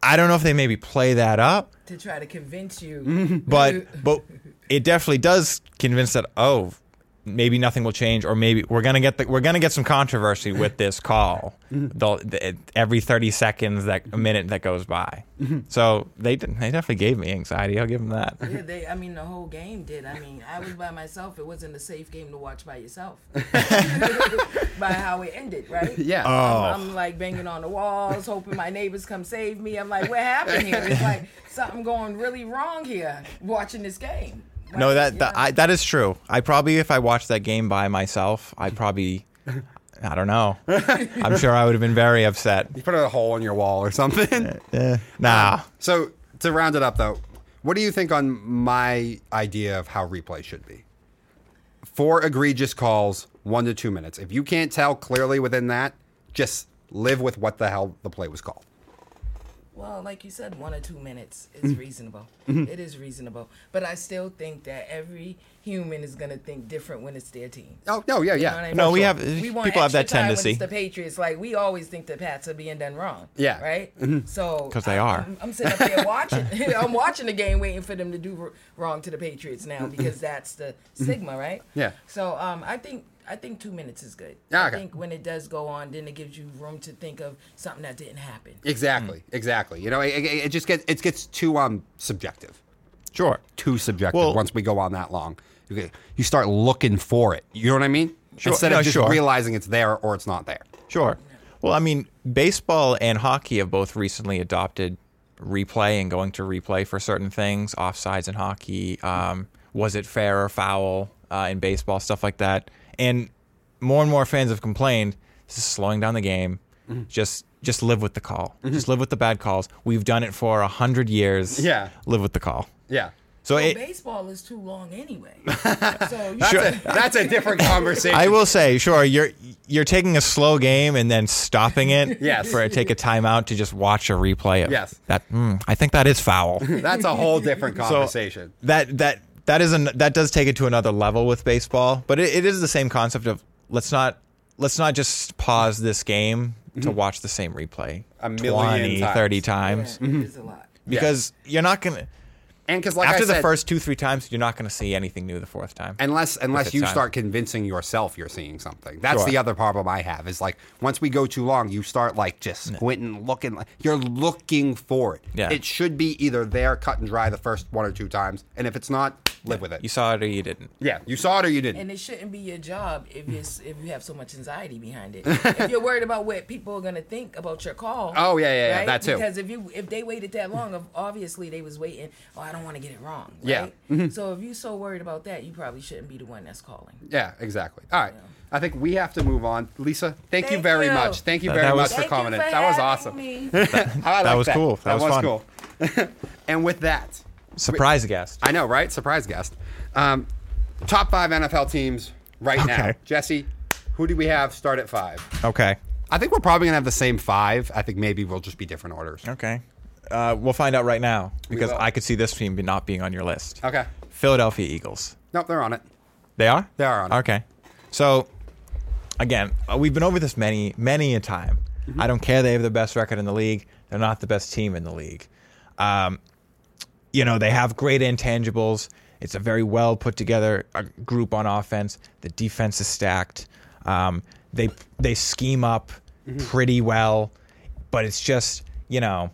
I don't know if they maybe play that up, To try to convince you. But but it definitely does convince that oh maybe nothing will change or maybe we're gonna get the, we're gonna get some controversy with this call mm-hmm. the, the, every 30 seconds that a minute that goes by mm-hmm. so they didn't, they definitely gave me anxiety I'll give them that Yeah, they. I mean, the whole game did. I mean, I was by myself. It wasn't a safe game to watch by yourself. by how it ended, right? Yeah. Oh. I'm, I'm like banging on the walls, hoping my neighbors come save me. I'm like, what happened here? It's like something going really wrong here. Watching this game. No that that, I, that is true I probably if I watched that game by myself I probably I don't know I'm sure I would have been very upset You put a hole in your wall or something. Eh, nah so to round it up, though, what do you think on my idea of how replay should be? Four egregious calls, one to two minutes. If you can't tell clearly within that, just live with what the hell the play was called. Well, like you said, one or two minutes Mm-hmm. is reasonable. It is reasonable. But I still think that every human is going to think different when it's their team. Oh no, yeah, You know yeah. I mean? No, we So have- we want people have that extra when tendency. It's the Patriots, like we always think the Pats are being done wrong. Yeah. Mm-hmm. Right. So 'Cause they are. I'm, I'm sitting up there watching. I'm watching the game, waiting for them to do r- wrong to the Patriots now because that's the stigma, right? Mm-hmm. Yeah. So um, I think. I think two minutes is good. Yeah, I think when it does go on, then it gives you room to think of something that didn't happen. Exactly, exactly. You know, it, it, it just gets it gets too um subjective, sure too subjective. Well- once we go on that long, you, you start looking for it. You know what I mean? Sure. Instead No, of just sure. realizing it's there or it's not there. Sure. Well, I mean, baseball and hockey have both recently adopted replay and going to replay for certain things, offsides in hockey. Um, was it fair or foul uh, in baseball, stuff like that. And more and more fans have complained this is slowing down the game. Mm-hmm. Just just live with the call. Just live with the bad calls. We've done it for a hundred years. Yeah. Live with the call. Yeah. So Well, it, baseball is too long anyway. so That's, a, that's a different conversation. I will say, sure, you're you're taking a slow game and then stopping it Yes. for take a timeout to just watch a replay of Yes. that. Mm, I think that is foul. That's a whole different conversation. that that that is an that does take it to another level with baseball, but it, it is the same concept of let's not let's not just pause this game to mm-hmm. watch the same replay A million 20, times. 30 yeah, times it is a lot. because you're not gonna and because like after I said, the first two three times you're not gonna see anything new the fourth time. unless unless you time. start convincing yourself you're seeing something. That's Sure. the other problem I have is like once we go too long, you start like just squinting, looking. like You're looking for it. Yeah. It should be either there, cut and dry, the first one or two times, and if it's not, live with it. you saw it or you didn't. yeah, you saw it or you didn't. And it shouldn't be your job if you if you have so much anxiety behind it. if you're worried about what people are gonna think about your call. Oh, yeah, yeah, yeah, that too. Because if you if they waited that long, obviously they was waiting. Oh, I I don't want to get it wrong. Yeah. Mm-hmm. So if you're so worried about that, you probably shouldn't be the one that's calling. Yeah, exactly. All right. I think we have to move on. Lisa, thank, you very you. much. Thank you That- very that much for Thank you commenting. that was awesome. me. I like was cool. That was fun. cool. and with that, Surprise guest. I know, right? Surprise guest. Um, top five NFL teams right now. Jesse, who do we have start at five? Okay. I think we're probably gonna have the same five. I think maybe we'll just be different orders. Okay. Uh, we'll find out right now because will. I could see this team not being on your list. Okay. Philadelphia Eagles. Nope, they're on it. They are? They are on it. Okay. So, again, uh, we've been over this many, many a time. Mm-hmm. I don't care they have the best record in the league. They're not the best team in the league. Um, you know, they have great intangibles. It's a very well put together uh, group on offense. The defense is stacked. Um, they they scheme up Mm-hmm. pretty well, but it's just you know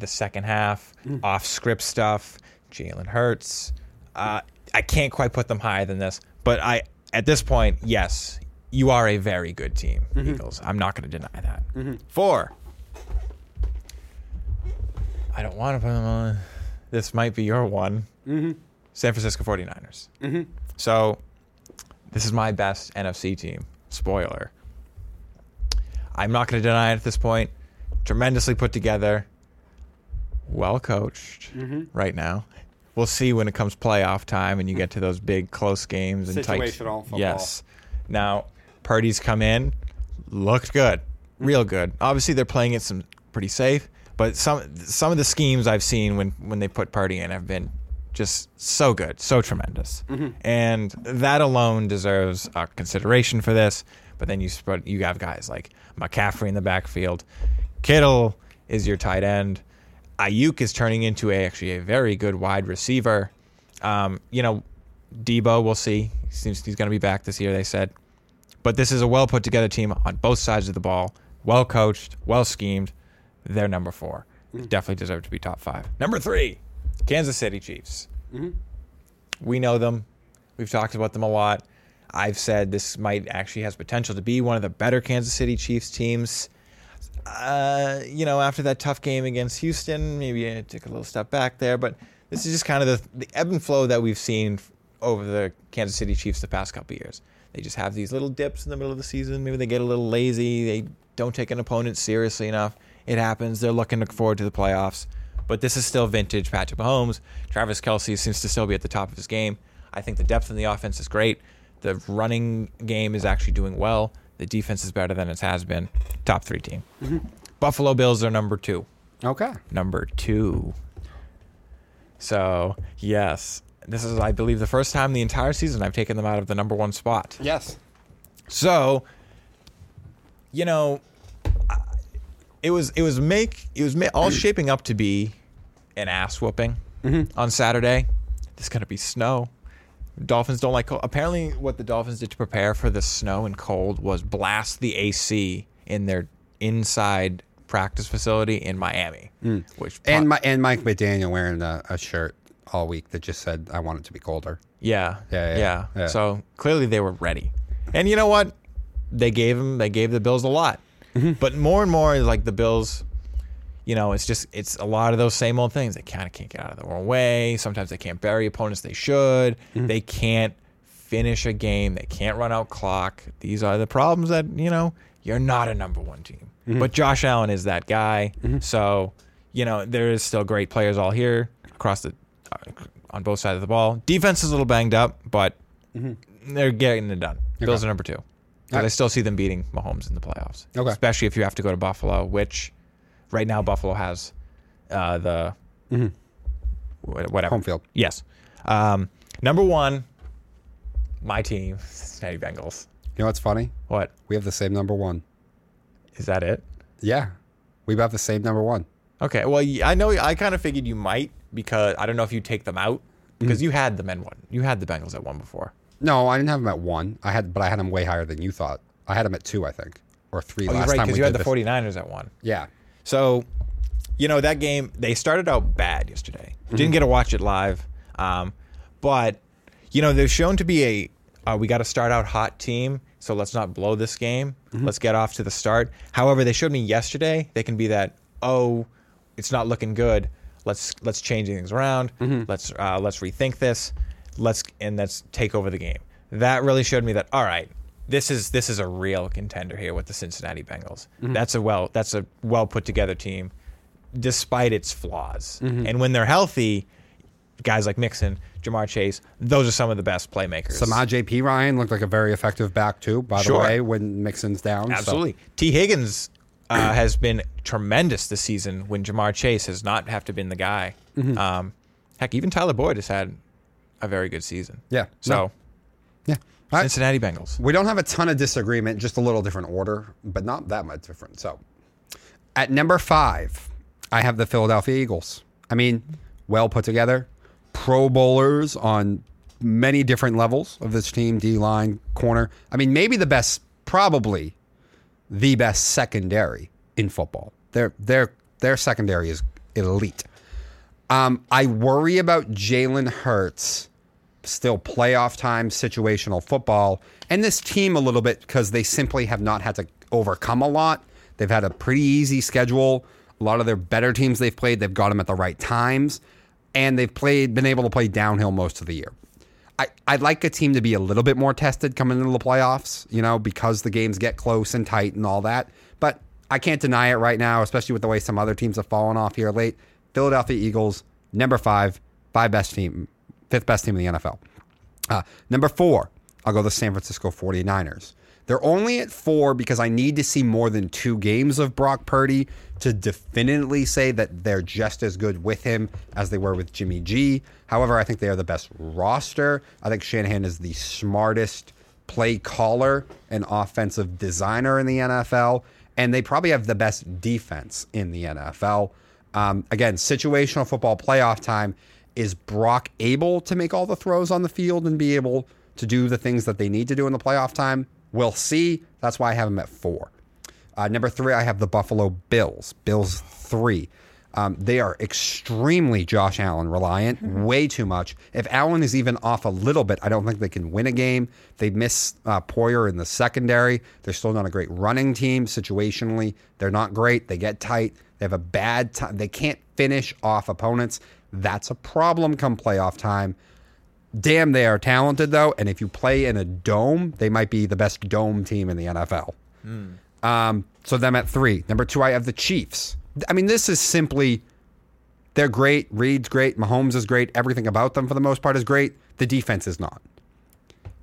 the second half Mm. off script stuff. Jalen Hurts. Uh, I can't quite put them higher than this, but I at this point, yes, you are a very good team, Mm-hmm. Eagles. I'm not going to deny that. Four. I don't want to put them on. This might be your one. Mm-hmm. San Francisco 49ers. So, this is my best NFC team. Spoiler. I'm not going to deny it at this point. Tremendously put together. Well coached Mm-hmm. right now. We'll see when it comes playoff time and you get to those big close games and tight. Situational football. Yes. Now, Purdy's come in, looked good, real good. Obviously, they're playing it some pretty safe, but some some of the schemes I've seen when when they put Purdy in have been just so good, so tremendous, and that alone deserves uh, consideration for this. But then you spread, you have guys like McCaffrey in the backfield, Kittle is your tight end. Aiyuk is turning into a actually a very good wide receiver. Um, you know, Deebo, we'll see. Seems he's going to be back this year. They said, but this is a well put together team on both sides of the ball, well coached, well schemed. They're number four. Definitely deserve to be top five. Number three, Kansas City Chiefs. We know them. We've talked about them a lot. I've said this might actually has potential to be one of the better Kansas City Chiefs teams. Uh, you know, after that tough game against Houston, maybe I took a little step back there, but this is just kind of the, the ebb and flow that we've seen over the Kansas City Chiefs the past couple years. They just have these little dips in the middle of the season. Maybe they get a little lazy. They don't take an opponent seriously enough. It happens. They're looking forward to the playoffs. But this is still vintage Patrick Mahomes. Travis Kelce seems to still be at the top of his game. I think the depth in the offense is great. The running game is actually doing well. The defense is better than it has been. Top three team. Mm-hmm. Buffalo Bills are number two. Okay. Number two. So, yes. This is, I believe, the first time the entire season I've taken them out of the number one spot. Yes. So, you know, it was it was make it was all shaping up to be an ass whooping mm-hmm. on Saturday. There's gonna be snow. Dolphins don't like cold. Apparently, what the Dolphins did to prepare for the snow and cold was blast the AC in their inside practice facility in Miami, which And my and Mike McDaniel wearing a, a shirt all week that just said, "I want it to be colder." Yeah, Yeah, yeah, yeah, yeah. So clearly they were ready, and you know what? They gave them. They gave the Bills a lot, Mm-hmm. but more and more like the Bills. You know, it's just it's a lot of those same old things. They kind of can't get out of their own way. Sometimes they can't bury opponents they should. Mm-hmm. They can't finish a game. They can't run out clock. These are the problems that you know you're not a number one team. Mm-hmm. But Josh Allen is that guy. So you know there is still great players all here across the uh, on both sides of the ball. Defense is a little banged up, but they're getting it done. Bills are number two. Alright. I still see them beating Mahomes in the playoffs. Okay. Especially if you have to go to Buffalo, which right now Buffalo has uh, the wha- whatever Home field. Yes. Um, number one, my team, Cincinnati Bengals. You know what's funny? What We have the same number one. is that? It? Yeah, we have the same number one. Okay. Well, I know. I kind of figured you might because I don't know if you take them out because you had them at one. You had the Bengals at one before. No, I didn't have them at one. I had, but I had them way higher than you thought. I had them at two, I think, or three Oh, you're last right time because you had the this. 49ers at one. Yeah, So, you know, that game, they started out bad yesterday. Mm-hmm. Didn't get to watch it live. Um, but, you know, they're shown to be a, uh, we got to start out hot team. So let's not blow this game. Mm-hmm. Let's get off to the start. However, they showed me yesterday they can be that, oh, it's not looking good. Let's let's change things around. Let's uh, let's rethink this. Let's and let's take over the game. That really showed me that all right, this is this is a real contender here with the Cincinnati Bengals. That's a well that's a well put together team, despite its flaws. And when they're healthy, guys like Mixon, Ja'Marr Chase, those are some of the best playmakers. Samaj P. Ryan looked like a very effective back too. By Sure. the way, when Mixon's down, so- Absolutely. Tee Higgins uh, has been tremendous this season when Ja'Marr Chase has not have to been the guy. Mm-hmm. Um, heck, even Tyler Boyd has had a very good season. Yeah. So, No. yeah. Cincinnati Bengals. We don't have a ton of disagreement, just a little different order, but not that much different. So, at number five, I have the Philadelphia Eagles. I mean, well put together, Pro Bowlers on many different levels of this team D line, corner. I mean, maybe the best, probably the best secondary in football. Their their their secondary is elite. Um, I worry about Jalen Hurts still playoff time situational football and this team a little bit because they simply have not had to overcome a lot. They've had a pretty easy schedule. A lot of their better teams they've played, they've got them at the right times, and they've played been able to play downhill most of the year. I, I'd like a team to be a little bit more tested coming into the playoffs, you know, because the games get close and tight and all that. But I can't deny it right now, especially with the way some other teams have fallen off here late. Philadelphia Eagles, number five, five best team, fifth best team in the NFL. Uh, number four, I'll go the San Francisco 49ers. They're only at four because I need to see more than two games of Brock Purdy to definitively say that they're just as good with him as they were with Jimmy G. However, I think they are the best roster. I think Shanahan is the smartest play caller and offensive designer in the NFL. And they probably have the best defense in the NFL. Um, again, situational football playoff time. Is Brock able to make all the throws on the field and be able to do the things that they need to do in the playoff time? We'll see. That's why I have them at four. Uh, number three, I have the Buffalo Bills. Bills three. Um, they are extremely Josh Allen reliant, way too much. If Allen is even off a little bit, I don't think they can win a game. They miss uh, Poyer in the secondary. They're still not a great running team situationally. They're not great. They get tight. They have a bad time. They can't finish off opponents. That's a problem come playoff time. Damn, they are talented though, and if you play in a dome, they might be the best dome team in the NFL. Um, so them at three. Number two, I have the Chiefs. I mean, this is simply they're great. Reid's great. Mahomes is great. Everything about them for the most part is great. The defense is not.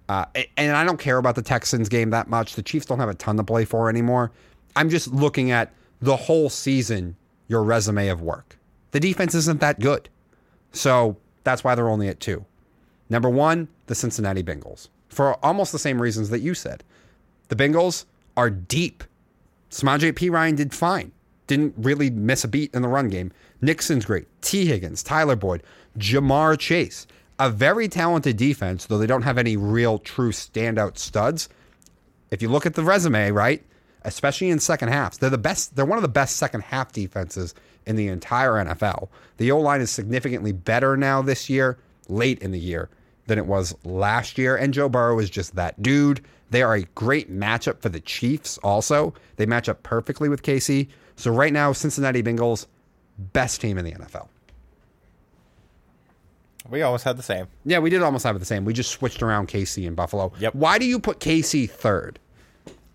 Uh, and I don't care about the Texans game that much. The Chiefs don't have a ton to play for anymore. I'm just looking at the whole season, your resume of work. The defense isn't that good. So that's why they're only at two. Number one, the Cincinnati Bengals. For almost the same reasons that you said. The Bengals are deep. Samaje Perine did fine. Didn't really miss a beat in the run game. Mixon's great. Tee Higgins, Tyler Boyd, Ja'Marr Chase. A very talented defense, though they don't have any real true standout studs. If you look at the resume, right, especially in second halves, they're the best. They're one of the best second half defenses in the entire NFL. The O line is significantly better now this year, late in the year, than it was last year. And Joe Burrow is just that dude. They are a great matchup for the Chiefs. Also, they match up perfectly with KC. So right now, Cincinnati Bengals, best team in the NFL. We almost had the same. Yeah, we did almost have it the same. We just switched around KC and Buffalo. Yep. Why do you put KC third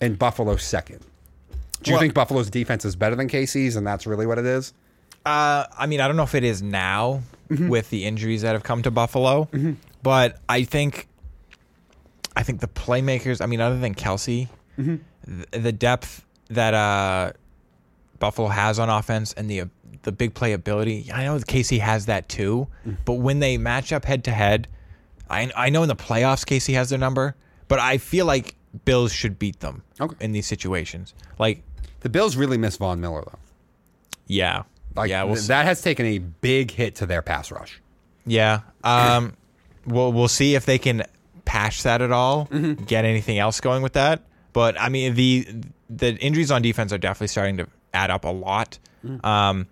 and Buffalo second? Do you Well- think Buffalo's defense is better than KC's, and that's really what it is? Uh, I mean, I don't know if it is now Mm-hmm. with the injuries that have come to Buffalo, but I think, I think the playmakers. I mean, other than Kelce, Mm-hmm. th- the depth that uh, Buffalo has on offense and the the big playability. I know KC has that too, Mm. but when they match up head to head, I I know in the playoffs KC has their number, but I feel like Bills should beat them Okay. in these situations. Like, The Bills really miss Von Miller though. yeah, Like yeah, we'll th- that has taken a big hit to their pass rush. Yeah. Um, we'll we'll see if they can patch that at all. Mm-hmm. Get anything else going with that. But I mean the the injuries on defense are definitely starting to add up a lot. Mm. Um,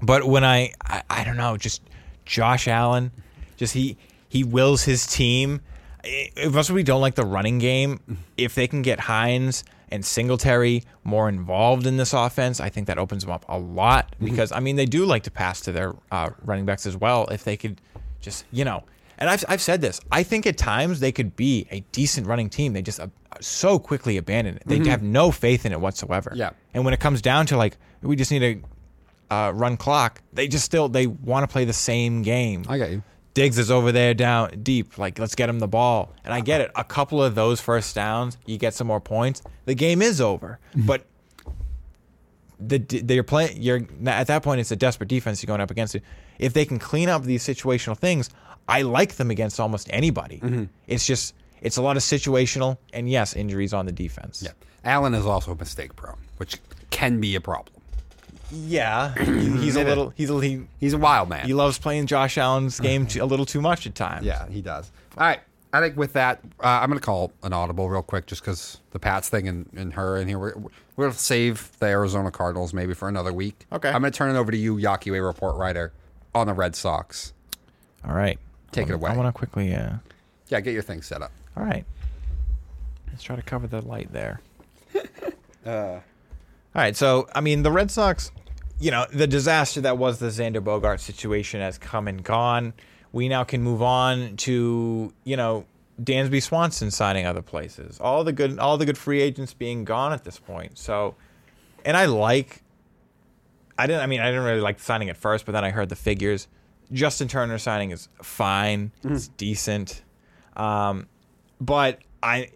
but when I, I I don't know, just Josh Allen, just he he wills his team. I- As we don't like the running game, if they can get Hines and Singletary more involved in this offense, I think that opens them up a lot because I mean they do like to pass to their uh, running backs as well. If they could just you know, and I've I've said this, I think at times they could be a decent running team. They just uh, so quickly abandon it. They have no faith in it whatsoever. Yeah. and when it comes down to like we just need to uh, run clock, they just still they want to play the same game. I got you. Diggs is over there down deep. Like, let's get him the ball. And I get it. A couple of those first downs, you get some more points. The game is over. Mm-hmm. But the they're playing. You're at that point. It's a desperate defense you're going up against. It. If they can clean up these situational things, I like them against almost anybody. Mm-hmm. It's just it's a lot of situational and yes, injuries on the defense. Yeah. Allen is also a mistake prone, which can be a problem. Yeah. He's a little. He's a he. He's a wild man. He loves playing Josh Allen's game a little too much at times. Yeah, he does. All right. I think with that, uh, I'm going to call an audible real quick just because the Pats thing and, and her in here. We're, we're going to save the Arizona Cardinals maybe for another week. Okay. I'm going to turn it over to you, Yaki, a report writer on the Red Sox. All right. Take it away. I want to quickly. Uh, Yeah, get your thing set up. All right. Let's try to cover the light there. All right. So, I mean, the Red Sox, you know, the disaster that was the Xander Bogaerts situation has come and gone. We now can move on to, you know, Dansby Swanson signing other places. All the good all the good free agents being gone at this point. So, and I like I didn't I mean, I didn't really like signing at first, but then I heard the figures. Justin Turner signing is fine. It's decent. Um, but I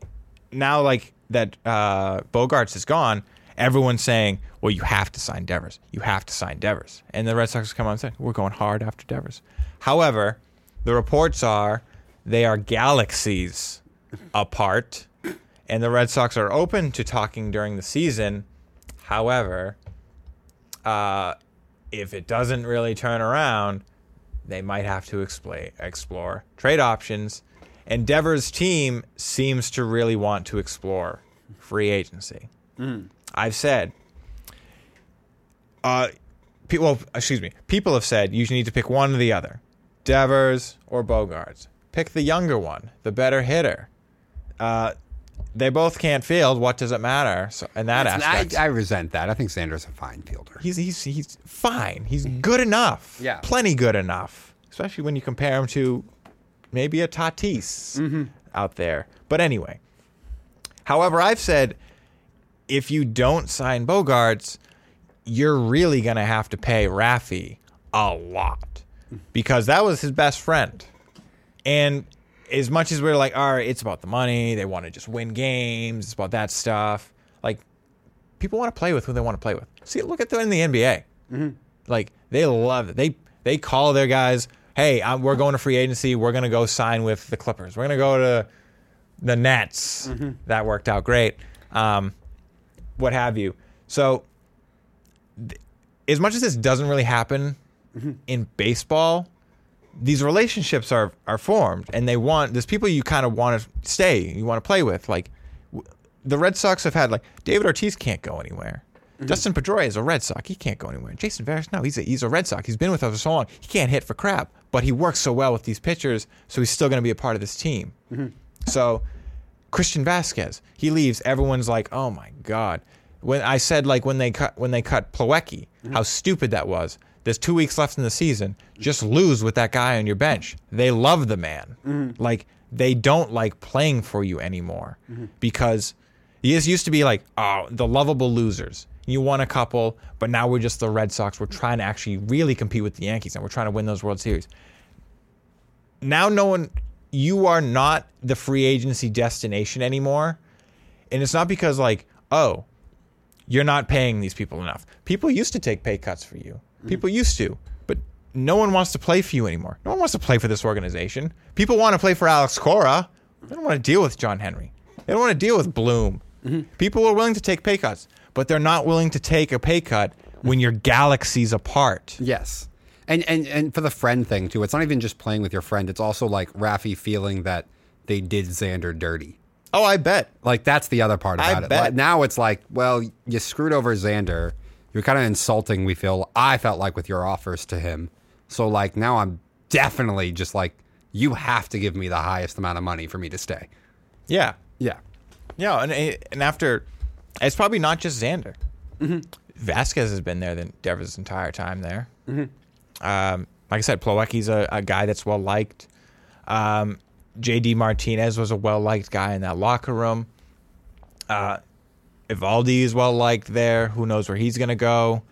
now like that uh, Bogaerts is gone. Everyone's saying, "Well, you have to sign Devers. You have to sign Devers." And the Red Sox come on and say, "We're going hard after Devers." However, the reports are they are galaxies apart, and the Red Sox are open to talking during the season. However, uh, if it doesn't really turn around, they might have to explore, explore trade options. And Devers' team seems to really want to explore free agency. I've said, uh, pe- well, excuse me, people have said you need to pick one or the other, Devers or Bogaerts. Pick the younger one, the better hitter. Uh, they both can't field. What does it matter? So, in that I, aspect, I resent that. I think Sanders a fine fielder. he's he's he's fine. He's good enough. Yeah. plenty good enough. Especially when you compare him to maybe a Tatis out there. But anyway, however, I've said if you don't sign Bogaerts, you're really gonna have to pay Raffy a lot because that was his best friend. And as much as we're like, all right, it's about the money, they want to just win games, it's about that stuff. Like people want to play with who they want to play with. See, look at them in the NBA. Mm-hmm. Like they love it. They they call their guys, "Hey, I'm, we're going to free agency. We're going to go sign with the Clippers. We're going to go to the Nets." Mm-hmm. That worked out great. Um, what have you? So, th- as much as this doesn't really happen mm-hmm. in baseball, these relationships are are formed, and they want there's people you kind of want to stay, you want to play with. Like w- the Red Sox have had like David Ortiz can't go anywhere. Mm-hmm. Dustin Pedroia is a Red Sox. He can't go anywhere. Jason Varys, no, he's a, he's a Red Sox. He's been with us for so long. He can't hit for crap, but he works so well with these pitchers, so he's still going to be a part of this team. Mm-hmm. So Christian Vasquez, he leaves. Everyone's like, "Oh my god!" When I said like when they cut when they cut Plawecki, mm-hmm. how stupid that was. There's two weeks left in the season. Just lose with that guy on your bench. They love the man. Mm-hmm. Like they don't like playing for you anymore mm-hmm. because he is used to be like, oh, the lovable losers. You won a couple, but now we're just the Red Sox. We're trying to actually really compete with the Yankees, and we're trying to win those World Series now no one you are not the free agency destination anymore. And it's not because like oh you're not paying these people enough. People used to take pay cuts for you. People used to. But no one wants to play for you anymore. No one wants to play for this organization. People want to play for alex cora. They don't want to deal with john henry. They don't want to deal with bloom. Mm-hmm. People are willing to take pay cuts but they're not willing to take a pay cut when you're galaxies apart. Yes. And, and and for the friend thing too, it's not even just playing with your friend. It's also like Rafi feeling that they did Xander dirty. oh i bet Like that's the other part I about it. bet. Like, now it's like, well, you screwed over Xander. You're kind of insulting. We feel I felt like with your offers to him. So like now I'm definitely just like you have to give me the highest amount of money for me to stay. yeah Yeah. Yeah, and and after It's probably not just Xander. Mm-hmm. Vasquez has been there the Devers' entire time there. Um, like I said, Plawecki's a, a guy that's well liked. Um, JD Martinez was a well liked guy in that locker room. Uh, Eovaldi is well liked there. Who knows where he's going to go?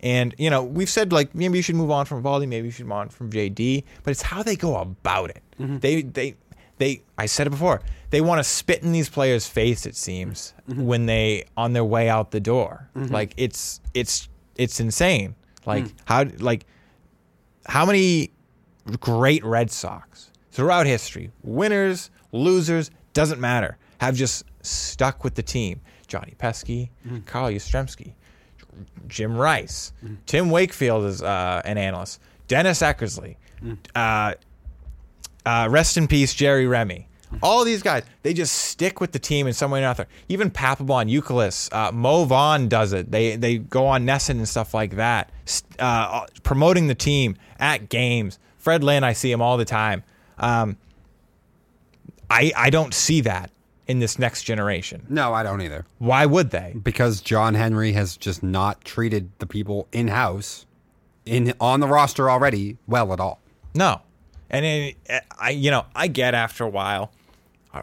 And you know, we've said like maybe you should move on from Eovaldi, maybe you should move on from JD, but it's how they go about it. They they they. I said it before. They want to spit in these players' face. It seems when they on their way out the door. Like it's it's it's insane. Like how like how many great Red Sox throughout history, winners, losers, doesn't matter, have just stuck with the team. Johnny Pesky, Carl Yastrzemski, Jim Rice, Tim Wakefield is uh, an analyst, Dennis Eckersley, uh, uh, rest in peace, Jerry Remy. All these guys, they just stick with the team in some way or another. Even Papelbon, Euclid, uh, Mo Vaughn does it. They they go on NESN and stuff like that, uh, promoting the team at games. Fred Lynn, I see him all the time. Um, I I don't see that in this next generation. No, I don't either. Why would they? Because John Henry has just not treated the people in house, in on the roster already, well at all. No. And it, I, you know, I get after a while, uh,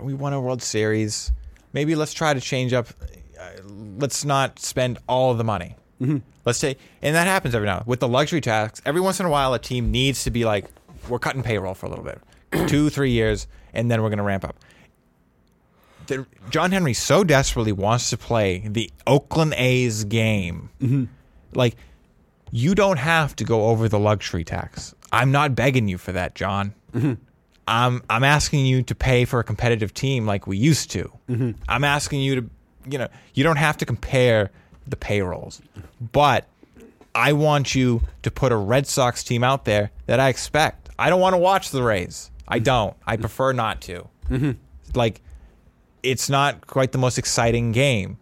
we won a World Series. Maybe let's try to change up. Uh, let's not spend all of the money. Mm-hmm. Let's say, and that happens every now with the luxury tax. Every once in a while, a team needs to be like, we're cutting payroll for a little bit, two, three years, and then we're going to ramp up. The, John Henry so desperately wants to play the Oakland A's game, mm-hmm. like you don't have to go over the luxury tax. I'm not begging you for that, John. Mm-hmm. I'm I'm asking you to pay for a competitive team like we used to. Mm-hmm. I'm asking you to, you know, you don't have to compare the payrolls, but I want you to put a Red Sox team out there that I expect. I don't want to watch the Rays. I mm-hmm. don't. I prefer not to. Mm-hmm. Like, it's not quite the most exciting game.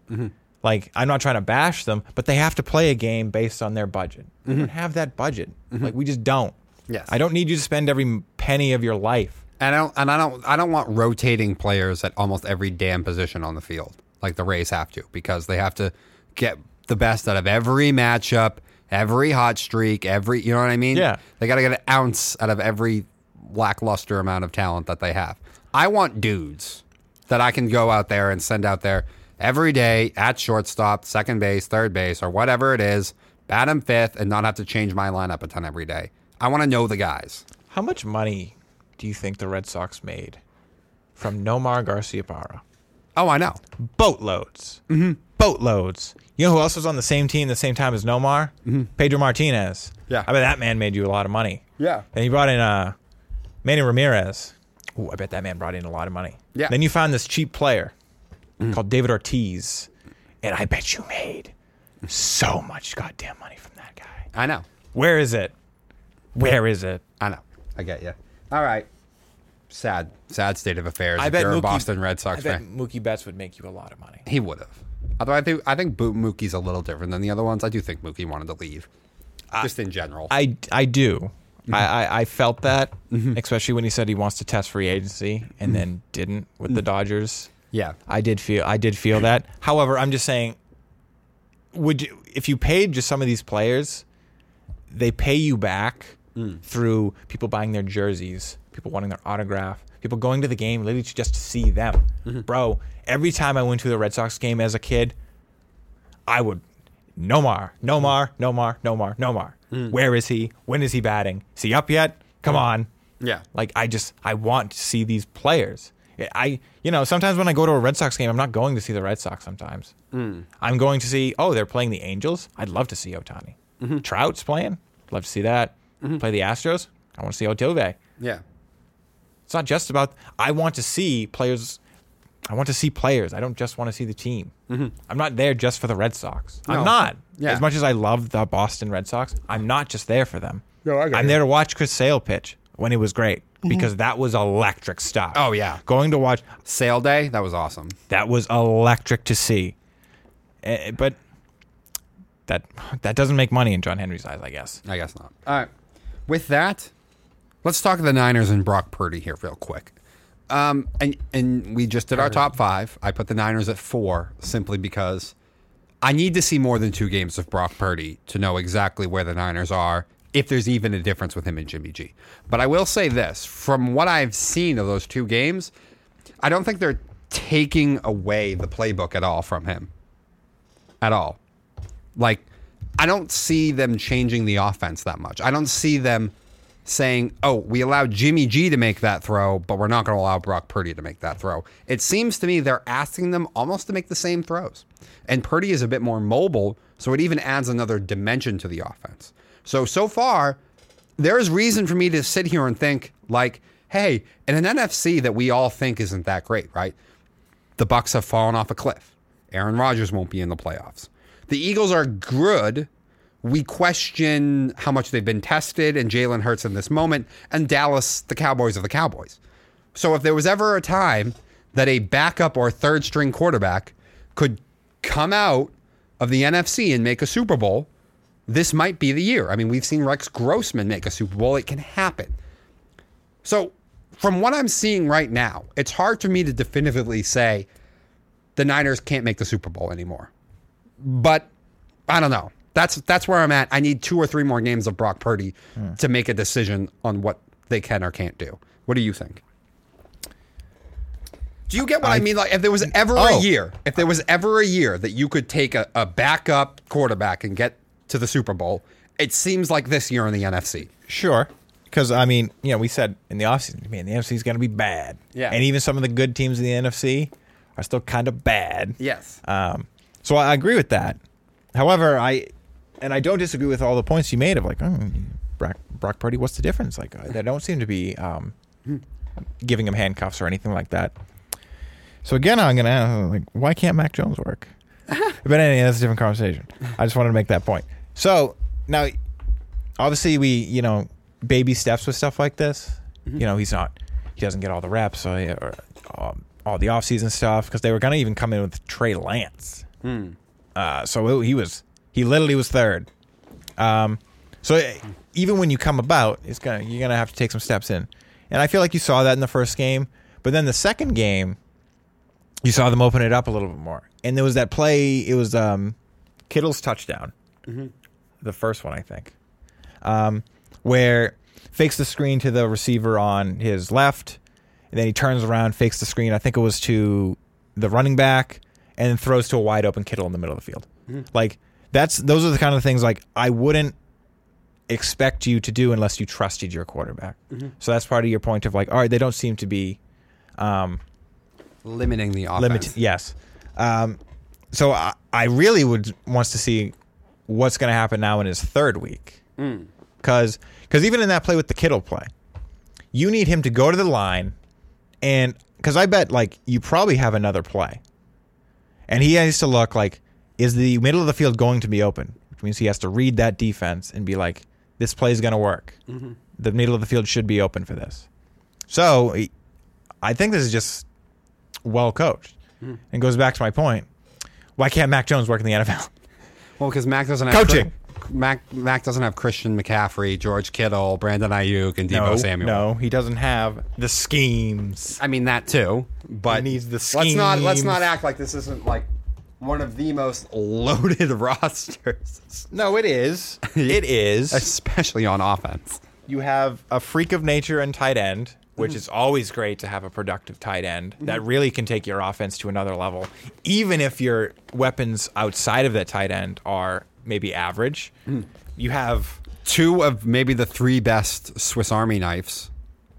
Like, I'm not trying to bash them, but they have to play a game based on their budget. We don't have that budget. Like, we just don't. Yes. I don't need you to spend every penny of your life. And I don't and I don't I don't want rotating players at almost every damn position on the field like the Rays have to because they have to get the best out of every matchup, every hot streak, every you know what I mean? Yeah. They got to get an ounce out of every lackluster amount of talent that they have. I want dudes that I can go out there and send out there every day at shortstop, second base, third base, or whatever it is, bat him fifth, and not have to change my lineup a ton every day. I want to know the guys. How much money do you think the Red Sox made from Nomar Garciaparra? Oh, I know. Boatloads. Mm-hmm. Boatloads. You know who else was on the same team the same time as Nomar? Mm-hmm. Pedro Martinez. Yeah. I bet that man made you a lot of money. Yeah. Then he brought in uh, Manny Ramirez. Ooh, I bet that man brought in a lot of money. Yeah. Then you found this cheap player called David Ortiz, and I bet you made so much goddamn money from that guy. I know. Where is it? Where is it? I know. I get you. All right. Sad, sad state of affairs. I if bet you're a Mookie- Boston Red Sox I bet fan. Mookie Betts would make you a lot of money. He would have. Although I think I think Bo- Mookie's a little different than the other ones. I do think Mookie wanted to leave, just in general. I, I do. Mm-hmm. I, I, I felt that, mm-hmm. especially when he said he wants to test free agency and mm-hmm. then didn't with the mm-hmm. Dodgers. yeah. I did feel I did feel that. However, I'm just saying, would you if you paid just some of these players, they pay you back Mm. through people buying their jerseys, people wanting their autograph, people going to the game literally just to see them. Mm-hmm. Bro, every time I went to the Red Sox game as a kid, I would Nomar, Nomar, Nomar, Nomar, Nomar. Mm. Where is he? When is he batting? Is he up yet? Come on. Yeah. Like I just I want to see these players. I you know sometimes when I go to a Red Sox game, I'm not going to see the Red Sox. Sometimes I'm going to see oh they're playing the Angels. I'd love to see Ohtani. Trout's playing. Love to see that. Mm-hmm. Play the Astros. I want to see Altuve. Yeah. It's not just about I want to see players. I want to see players. I don't just want to see the team. Mm-hmm. I'm not there just for the Red Sox. No. I'm not. Yeah. As much as I love the Boston Red Sox, I'm not just there for them. No, I I'm you. there to watch Chris Sale pitch when it was great mm-hmm. because that was electric stuff. Oh, yeah. Going to watch Sale day. That was awesome. that was electric to see. Eh, eh but that that doesn't make money in John Henry's eyes, I guess. I guess not. All right. With that, let's talk the Niners and Brock Purdy here real quick. Um, and and we just did our top five. I put the Niners at four simply because I need to see more than two games of Brock Purdy to know exactly where the Niners are, if there's even a difference with him and Jimmy G. But I will say this from what I've seen of those two games, I don't think they're taking away the playbook at all from him. At all. Like, I don't see them changing the offense that much. I don't see them saying, oh, we allowed Jimmy G to make that throw, but we're not going to allow Brock Purdy to make that throw. It seems to me they're asking them almost to make the same throws. And Purdy is a bit more mobile, so it even adds another dimension to the offense. So, so far, there's reason for me to sit here and think, like, hey, in an NFC that we all think isn't that great, right? The Bucs have fallen off a cliff. Aaron Rodgers won't be in the playoffs. The Eagles are good, we question how much they've been tested and Jalen Hurts in this moment, and Dallas, the Cowboys of the Cowboys. So if there was ever a time that a backup or third string quarterback could come out of the NFC and make a Super Bowl, this might be the year. I mean, we've seen Rex Grossman make a Super Bowl. It can happen. So, from what I'm seeing right now, it's hard for me to definitively say the Niners can't make the Super Bowl anymore. But I don't know. That's that's where I'm at. I need two or three more games of Brock Purdy to make a decision on what they can or can't do. What do you think? Do you get what I, mean? Like, if there was ever Oh. a year, if there was ever a year that you could take a, a backup quarterback and get to the Super Bowl, it seems like this year in the NFC. Sure. Because, I mean, you know, we said in the offseason, man, the NFC is going to be bad. Yeah. And even some of the good teams in the NFC are still kind of bad. Yes. Um, so I agree with that. However, I and I don't disagree with all the points you made of like, oh, Brock, Brock Purdy, what's the difference? Like, uh, they don't seem to be um, giving him handcuffs or anything like that. So again, I'm gonna ask, like, why can't Mac Jones work? but anyway, that's a different conversation. I just wanted to make that point. So now, obviously, we you know baby steps with stuff like this. You know, he's not he doesn't get all the reps or, or um, all the offseason stuff because they were gonna even come in with Trey Lance. Uh, so he was he literally was third. Um, so even when you come about, it's gonna you're gonna have to take some steps in, and I feel like you saw that in the first game. But then the second game, you saw them open it up a little bit more, and there was that play. It was um, Kittle's touchdown, the first one I think, um, where fakes the screen to the receiver on his left, and then he turns around, fakes the screen. I think it was to the running back, and then throws to a wide open Kittle in the middle of the field. Like that's those are the kind of things like I wouldn't expect you to do unless you trusted your quarterback. So that's part of your point of like, all right, they don't seem to be um, Limiting the offense. limited. Yes. Um, so I, I really would wants to see what's going to happen now in his third week, because because even in that play with the Kittle play, you need him to go to the line, and because I bet like you probably have another play, and he has to look like is the middle of the field going to be open, which means he has to read that defense and be like, this play is going to work. Mm-hmm. The middle of the field should be open for this. So I think this is just well coached. Hmm. And goes back to my point. Why can't Mac Jones work in the NFL? Well, because Mac doesn't have Coaching. Mac Mac doesn't have Christian McCaffrey, George Kittle, Brandon Aiyuk, and Deebo no, Samuel. no, he doesn't have the schemes. I mean that too, but He needs the let's not let's not act like this isn't like one of the most loaded rosters, No, it is. It is. especially on offense. you have a freak of nature and tight end, which mm. is always great to have a productive tight end mm-hmm. that really can take your offense to another level, even if your weapons outside of that tight end are maybe average. You have Two of maybe the three best Swiss Army knives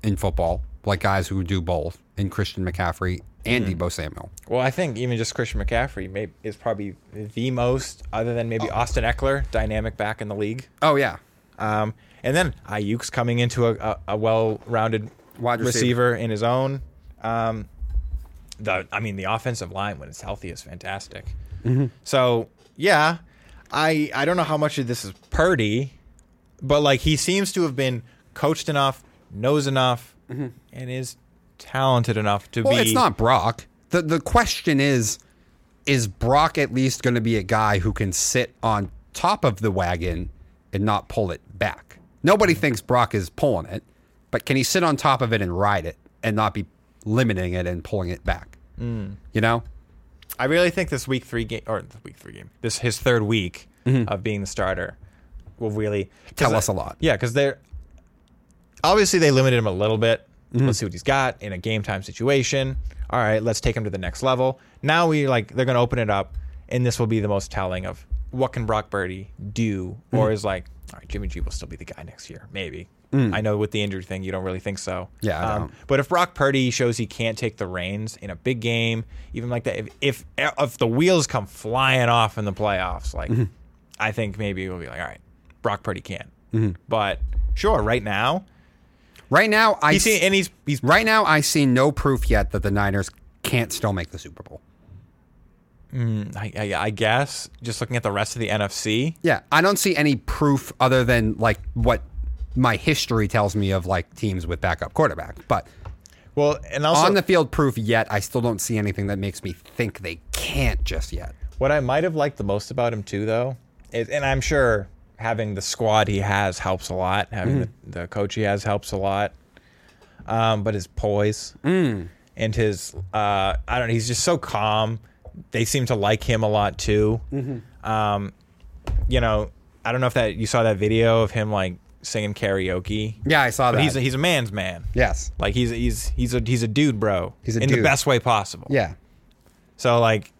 in football, like guys who do both, in Christian McCaffrey and Deebo Samuel. Well, I think even just Christian McCaffrey may, is probably the most, other than maybe Austin Ekeler, dynamic back in the league. Oh yeah, Um, and then Aiyuk's coming into a, a, a well-rounded Wide receiver. receiver. in his own. Um, the I mean, the offensive line when it's healthy is fantastic. Mm-hmm. So yeah, I I don't know how much of this is Purdy, but like he seems to have been coached enough, knows enough, and is talented enough to Mm-hmm. Well, be. it's not Brock. the The question is, is Brock at least going to be a guy who can sit on top of the wagon and not pull it back? Nobody thinks Brock is pulling it, but can he sit on top of it and ride it and not be limiting it and pulling it back? You know, I really think this week three game or the week three game, this his third week of being the starter, will really Mm-hmm. Tell us a lot. Yeah, because they're obviously they limited him a little bit. Mm-hmm. Let's see what he's got in a game time situation. All right, let's take him to the next level. Now we like they're going to open it up, and this will be the most telling of what can Brock Purdy do, Mm-hmm. or is like, all right, Jimmy G will still be the guy next year, maybe. I know with the injury thing, you don't really think so. Mm. Yeah, I don't. but if Brock Purdy shows he can't take the reins in a big game, even like that, if if, if the wheels come flying off in the playoffs, like Mm-hmm. I think maybe we'll be like, all right, Brock Purdy can. Mm-hmm. But sure, right now Right now, I see, and he's he's right now I see no proof yet that the Niners can't still make the Super Bowl. I, I, I guess just looking at the rest of the NFC. Yeah, I don't see any proof other than like what my history tells me of like teams with backup quarterback. But Well, and also on the field proof yet, I still don't see anything that makes me think they can't just yet. What I might have liked the most about him too, though, is, and I'm sure having the squad he has helps a lot. Having the, the coach he has helps a lot. Um, but his poise and his, uh, I don't know, he's just so calm. They seem to like him a lot too. Um, you know, I don't know if that you saw that video of him like singing karaoke. Yeah, I saw but that. he's a, he's a man's man. yes. Like he's he's he's a he's a dude, bro. He's a in the dude. best way possible. Yeah. So like,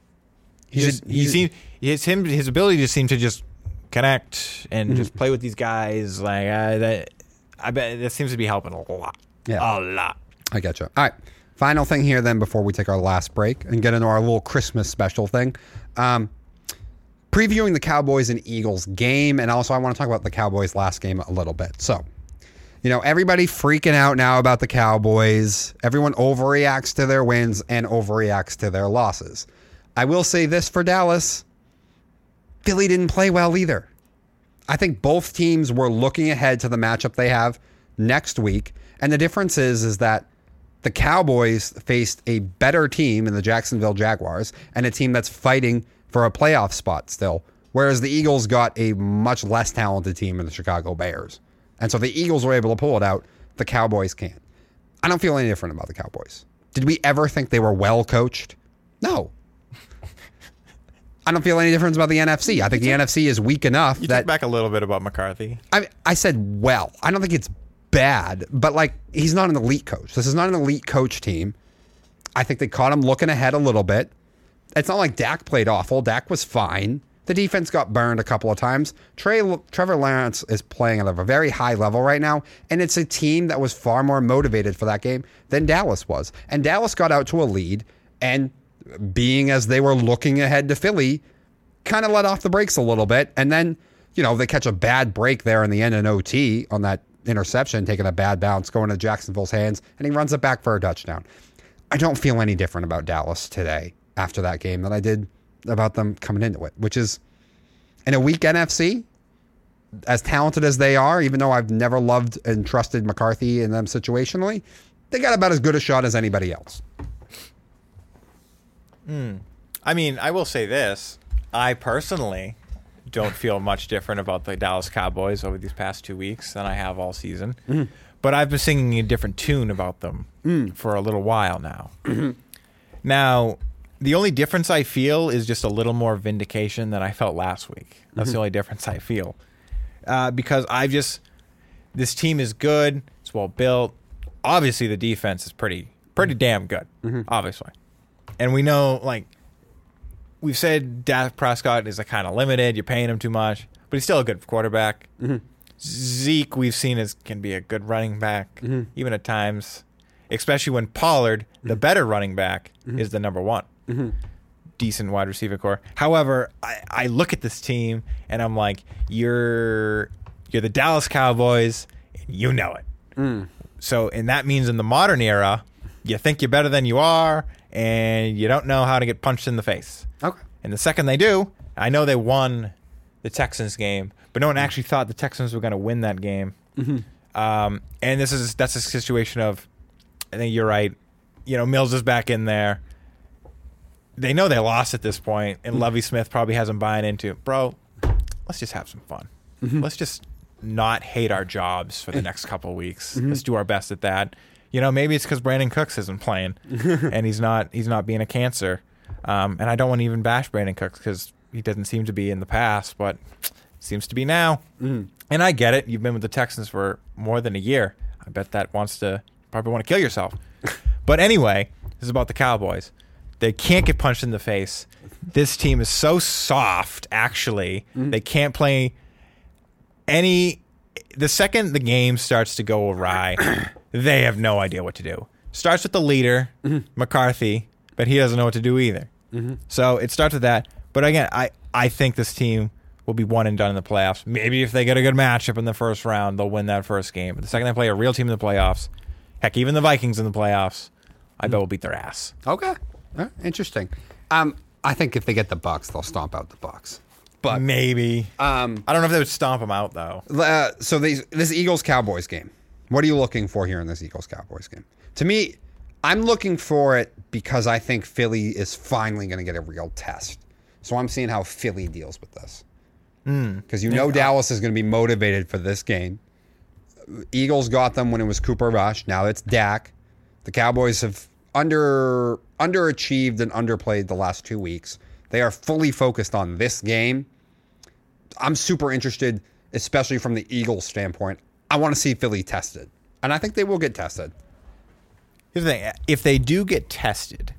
he He's a- just he he's a- seems his him his ability just seemed to just connect and just play with these guys. Like I that I bet that seems to be helping a lot. Yeah. a lot. I get you. All right. Final thing here, then, before we take our last break and get into our little Christmas special thing. Um, previewing the Cowboys and Eagles game, and also I want to talk about the Cowboys' last game a little bit. So, you know, everybody freaking out now about the Cowboys. Everyone overreacts to their wins and overreacts to their losses. I will say this for Dallas Philly didn't play well either. I think both teams were looking ahead to the matchup they have next week, and the difference is is that the Cowboys faced a better team in the Jacksonville Jaguars and a team that's fighting for a playoff spot still, whereas the Eagles got a much less talented team in the Chicago Bears. And so the Eagles were able to pull it out, the Cowboys can't. I don't feel any different about the Cowboys. Did we ever think they were well coached? No. I don't feel any difference about the NFC. I think the NFC is weak enough You that took back a little bit about McCarthy. I I said well. I don't think it's bad, but like he's not an elite coach. This is not an elite coach team. I think they caught him looking ahead a little bit. It's not like Dak played awful. Dak was fine. The defense got burned a couple of times. Trey, Trevor Lawrence is playing at a very high level right now, and it's a team that was far more motivated for that game than Dallas was. And Dallas got out to a lead, and being as they were looking ahead to Philly, kind of let off the brakes a little bit. And then, you know, they catch a bad break there in the end in OT on that interception, taking a bad bounce, going to Jacksonville's hands, and he runs it back for a touchdown. I don't feel any different about Dallas today after that game than I did about them coming into it, which is in a weak NFC, as talented as they are, even though I've never loved and trusted McCarthy in them situationally, they got about as good a shot as anybody else. Hmm. I mean, I will say this: I personally don't feel much different about the Dallas Cowboys over these past two weeks than I have all season. Mm-hmm. But I've been singing a different tune about them mm. for a little while now. Mm-hmm. now, the only difference I feel is just a little more vindication than I felt last week. That's the mm-hmm. only difference I feel. Uh, because I've just this team is good. It's well built. Obviously, the defense is pretty pretty mm-hmm. damn good. Mm-hmm. Obviously, and we know like we've said Dak Prescott is a kind of limited. You're paying him too much, but he's still a good quarterback. Zeke, we've seen as can be a good running back, even at times, especially when Pollard, the better running back, is the number one. Decent wide receiver corps. However, I, I look at this team and I'm like, you're you're the Dallas Cowboys, and you know it. So, and that means in the modern era, you think you're better than you are, and you don't know how to get punched in the face. Okay. And the second they do, I know they won the Texans game, but no one actually thought the Texans were going to win that game. Um, and this is that's a situation of, I think you're right. You know, Mills is back in there. They know they lost at this point, and Lovie Smith probably hasn't buying into, it. bro. Let's just have some fun. Let's just not hate our jobs for the next couple of weeks. Let's do our best at that. You know, maybe it's because Brandin Cooks isn't playing, and he's not he's not being a cancer. Um, and I don't want to even bash Brandin Cooks because he doesn't seem to be in the past, but seems to be now. Mm. And I get it. You've been with the Texans for more than a year. I bet that wants to probably want to kill yourself. but anyway, this is about the Cowboys. They can't get punched in the face. This team is so soft. Actually, Mm. they can't play any. The second the game starts to go awry, they have no idea what to do. Starts with the leader, mm-hmm. McCarthy, but he doesn't know what to do either. Mm-hmm. So it starts with that. But again, I, I think this team will be one and done in the playoffs. Maybe if they get a good matchup in the first round, they'll win that first game. But the second they play a real team in the playoffs, heck, even the Vikings in the playoffs, I mm. bet we'll beat their ass. Okay. Interesting. Um, I think if they get the Bucs, they'll stomp out the Bucs. But Maybe. um, I don't know if they would stomp them out though. uh, so these this Eagles Cowboys game. What are you looking for here in this Eagles Cowboys game? To me, I'm looking for it because I think Philly is finally going to get a real test. So I'm seeing how Philly deals with this. Because you know Dallas is going to be motivated for this game. Eagles got them when it was Cooper Rush. Now it's Dak. The Cowboys have under underachieved and underplayed the last two weeks. They are fully focused on this game. I'm super interested, especially from the Eagles standpoint. I want to see Philly tested, and I think they will get tested. Here's the thing: if they do get tested,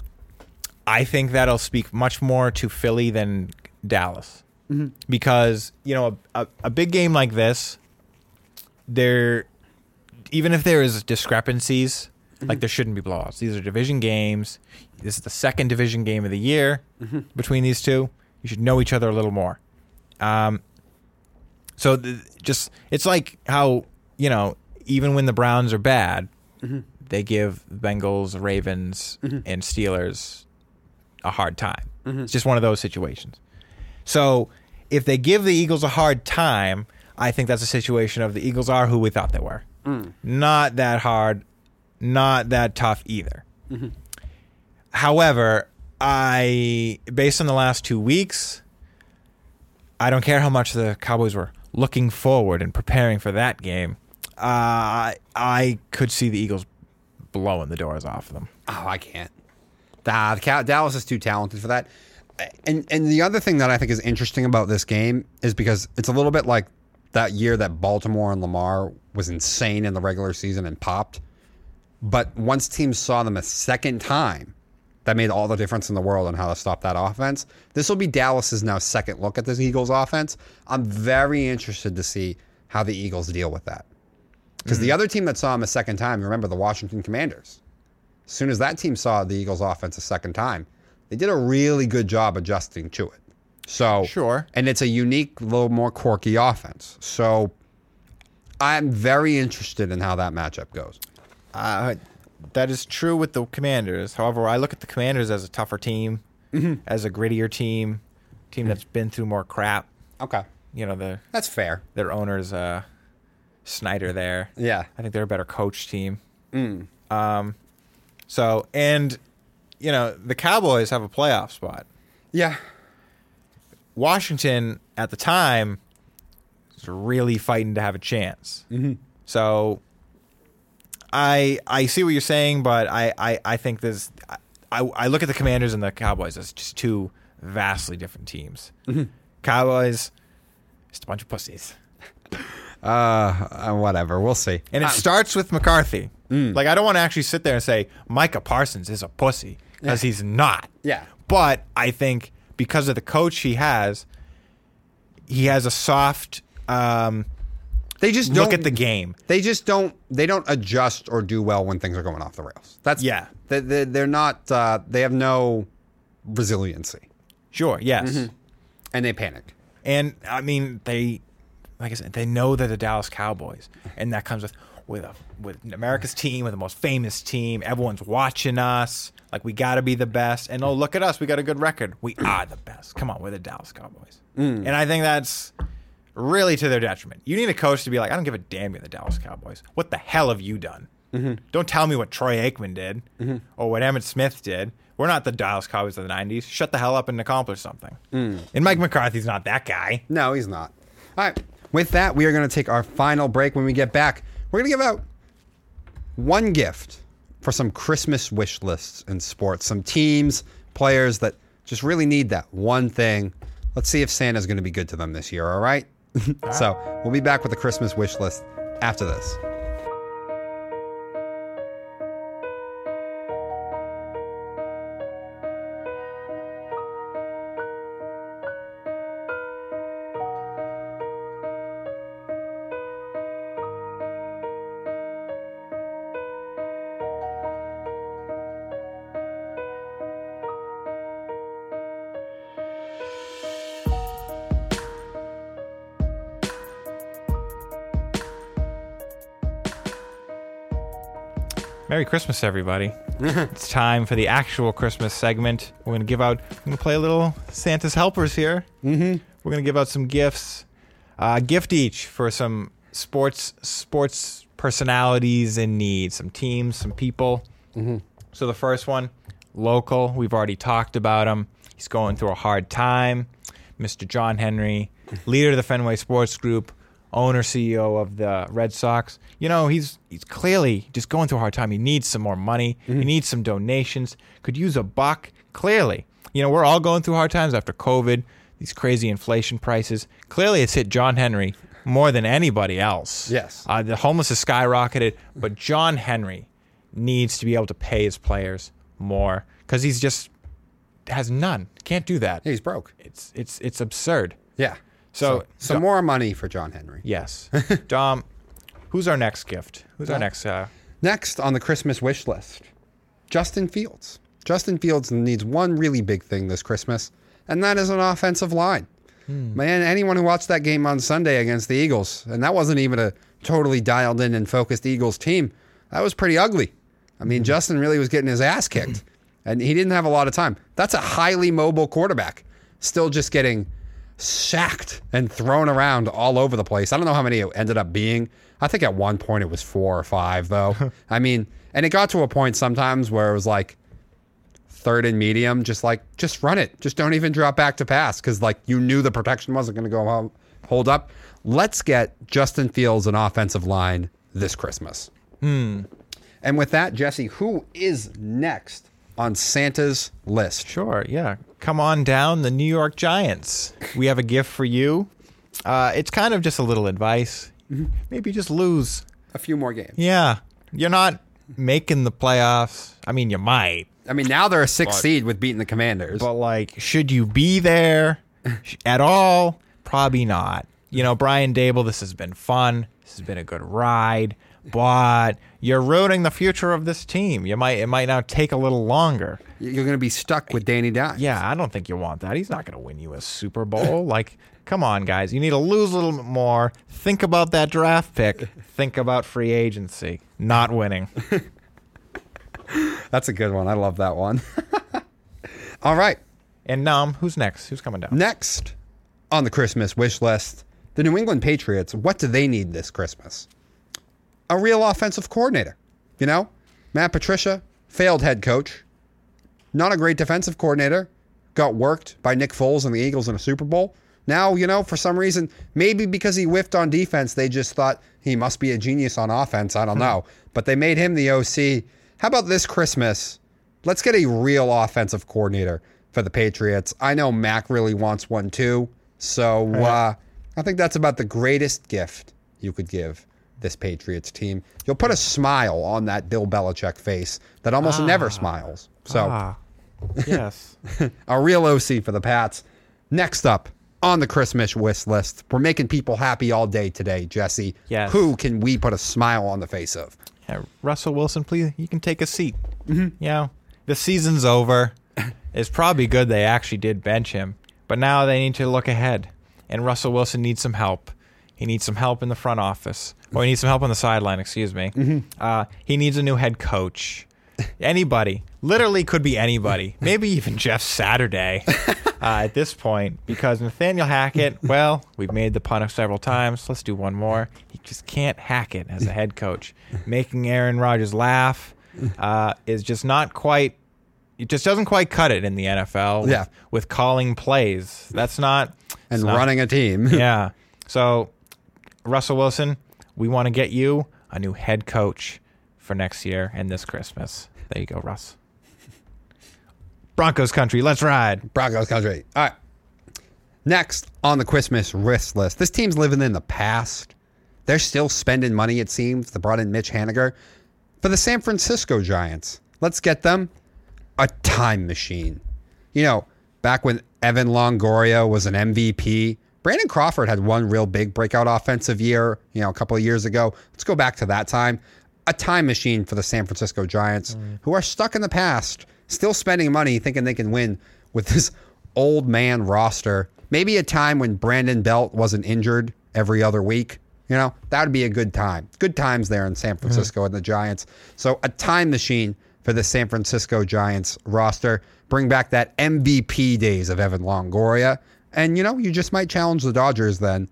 I think that'll speak much more to Philly than Dallas, mm-hmm. because you know a, a, a big game like this, there, even if there is discrepancies, like there shouldn't be blowouts. These are division games. This is the second division game of the year mm-hmm. between these two. You should know each other a little more. Um, so just it's like how you know even when the Browns are bad, mm-hmm. they give Bengals, Ravens, mm-hmm. and Steelers a hard time. It's just one of those situations. So if they give the Eagles a hard time, I think that's a situation of the Eagles are who we thought they were. Mm. Not that hard, not that tough either. However, I based on the last two weeks, I don't care how much the Cowboys were looking forward and preparing for that game. Uh, I could see the Eagles blowing the doors off of them. Oh, I can't. Nah, Dallas is too talented for that. And and the other thing that I think is interesting about this game is because it's a little bit like that year that Baltimore and Lamar was insane in the regular season and popped. But once teams saw them a second time, that made all the difference in the world on how to stop that offense. This will be Dallas's now second look at this Eagles offense. I'm very interested to see how the Eagles deal with that. Because the mm-hmm. other team that saw him a second time, remember the Washington Commanders. As soon as that team saw the Eagles offense a second time, they did a really good job adjusting to it. So Sure. and it's a unique, little more quirky offense. So I'm very interested in how that matchup goes. Uh, that is true with the Commanders. However, I look at the Commanders as a tougher team, as a grittier team, team that's been through more crap. Okay, You know, the that's fair. their owner's uh, Snyder there. Yeah, I think they're a better coach team. Um, so and you know the Cowboys have a playoff spot. yeah, Washington at the time was really fighting to have a chance. Mm-hmm. So I I see what you're saying, but I I, I think this I, I look at the Commanders and the Cowboys as just two vastly different teams. Cowboys, just a bunch of pussies. uh, uh, whatever. We'll see. And it Uh, starts with McCarthy. Like I don't want to actually sit there and say Micah Parsons is a pussy because he's not. Yeah. But I think because of the coach he has, he has a soft um, they just look don't at the game. They just don't. They don't adjust or do well when things are going off the rails. That's Yeah. They, they, they're not. Uh, they have no resiliency, Sure, yes. and they panic. And I mean, they, like I said, they know they're the Dallas Cowboys, and that comes with with a, with America's team, with the most famous team. Everyone's watching us. Like we got to be the best. And oh, look at us, we got a good record. We are the best. Come on, we're the Dallas Cowboys. And I think that's really to their detriment. You need a coach to be like, I don't give a damn. You're the Dallas Cowboys. What the hell have you done? Mm-hmm. Don't tell me what Troy Aikman did mm-hmm. or what Emmitt Smith did. We're not the Dallas Cowboys of the '90s. Shut the hell up and accomplish something. Mm. And Mike McCarthy's not that guy. No, he's not. All right. With that, we are going to take our final break. When we get back, we're going to give out one gift for some Christmas wish lists in sports. Some teams, players that just really need that one thing. Let's see if Santa's going to be good to them this year, all right? so we'll be back with the Christmas wish list after this. Merry Christmas, everybody. it's time for the actual Christmas segment. We're going to give out, we're going to play a little Santa's Helpers here. Mm-hmm. We're going to give out some gifts, uh, gift each for some sports sports personalities in need, some teams, some people. Mm-hmm. So the first one, local. We've already talked about him. He's going through a hard time. Mr. John Henry, leader of the Fenway Sports Group, owner CEO of the Red Sox. You know, he's he's clearly just going through a hard time. He needs some more money. He needs some donations. Could use a buck. Clearly, you know, we're all going through hard times after COVID. These crazy inflation prices. Clearly, it's hit John Henry more than anybody else. Yes. uh, the homeless has skyrocketed, but John Henry needs to be able to pay his players more because he's just has none. Can't do that. He's broke. It's it's it's absurd. Yeah. So, some more money for John Henry. Yes. Dom, who's our next gift? Who's our next? Uh, Next on the Christmas wish list, Justin Fields. Justin Fields needs one really big thing this Christmas, and that is an offensive line. Man, anyone who watched that game on Sunday against the Eagles, and that wasn't even a totally dialed in and focused Eagles team, that was pretty ugly. I mean, Justin really was getting his ass kicked, and he didn't have a lot of time. That's a highly mobile quarterback, still just getting sacked and thrown around all over the place. I don't know how many it ended up being. I think at one point it was four or five, though. I mean, and it got to a point sometimes where it was like third and medium, just like, just run it. Just don't even drop back to pass because, like, you knew the protection wasn't going to go home, hold up. Let's get Justin Fields an offensive line this Christmas. Hmm. And with that, Jesse, who is next on Santa's list? sure. Yeah. Come on down, the New York Giants. We have a gift for you. Uh, it's kind of just a little advice. Maybe just lose. A few more games. Yeah. You're not making the playoffs. I mean, you might, I mean, now they're a six But- seed with beating the Commanders. but like, should you be there at all? Probably not. You know, Brian Daboll, this has been fun. This has been a good ride, but you're ruining the future of this team. You might it might now take a little longer. You're going to be stuck with Danny Dimes. Yeah, I don't think you want that. He's not going to win you a Super Bowl. like, come on, guys. You need to lose a little bit more. Think about that draft pick. Think about free agency, not winning. That's a good one. I love that one. All right. And Nom, who's next? Who's coming down? Next on the Christmas wish list, the New England Patriots. What do they need this Christmas? A real offensive coordinator. You know, Matt Patricia, failed head coach, not a great defensive coordinator, got worked by Nick Foles and the Eagles in a Super Bowl. Now, you know, for some reason, maybe because he whiffed on defense, they just thought he must be a genius on offense. I don't know. But they made him the OC. How about this Christmas? Let's get a real offensive coordinator for the Patriots. I know Mac really wants one too. So uh, I think that's about the greatest gift you could give this Patriots team. You'll put a smile on that Bill Belichick face that almost never smiles. So Ah, yes. a real OC for the Pats. Next up on the Christmas wish list, we're making people happy all day today, Jesse. Yes. Who can we put a smile on the face of? Yeah, Russell Wilson, please, you can take a seat. You know, the season's over. It's probably good they actually did bench him, but now they need to look ahead. And Russell Wilson needs some help. He needs some help in the front office, or he needs some help on the sideline. Excuse me. Uh, he needs a new head coach. Anybody, literally, could be anybody. Maybe even Jeff Saturday uh, at this point, because Nathaniel Hackett. Well, we've made the pun several times. Let's do one more. He just can't hack it as a head coach. Making Aaron Rodgers laugh uh, is just not quite. It just doesn't quite cut it in the NFL. With, Yeah. with calling plays, that's not. And not- running a team. yeah. So, Russell Wilson, we want to get you a new head coach for next year and this Christmas. There you go, Russ. Broncos country, let's ride. Broncos country. All right. Next on the Christmas risk list, this team's living in the past. They're still spending money, it seems. They brought in Mitch Haniger for the San Francisco Giants. Let's get them a time machine. You know, back when Evan Longoria was an MVP, Brandon Crawford had one real big breakout offensive year, you know, a couple of years ago. Let's go back to that time. A time machine for the San Francisco Giants, mm. who are stuck in the past, still spending money, thinking they can win with this old man roster. Maybe a time when Brandon Belt wasn't injured every other week. You know, that would be a good time. Good times there in San Francisco and the Giants. So a time machine for the San Francisco Giants roster. Bring back that MVP days of Evan Longoria. And, you know, you just might challenge the Dodgers then.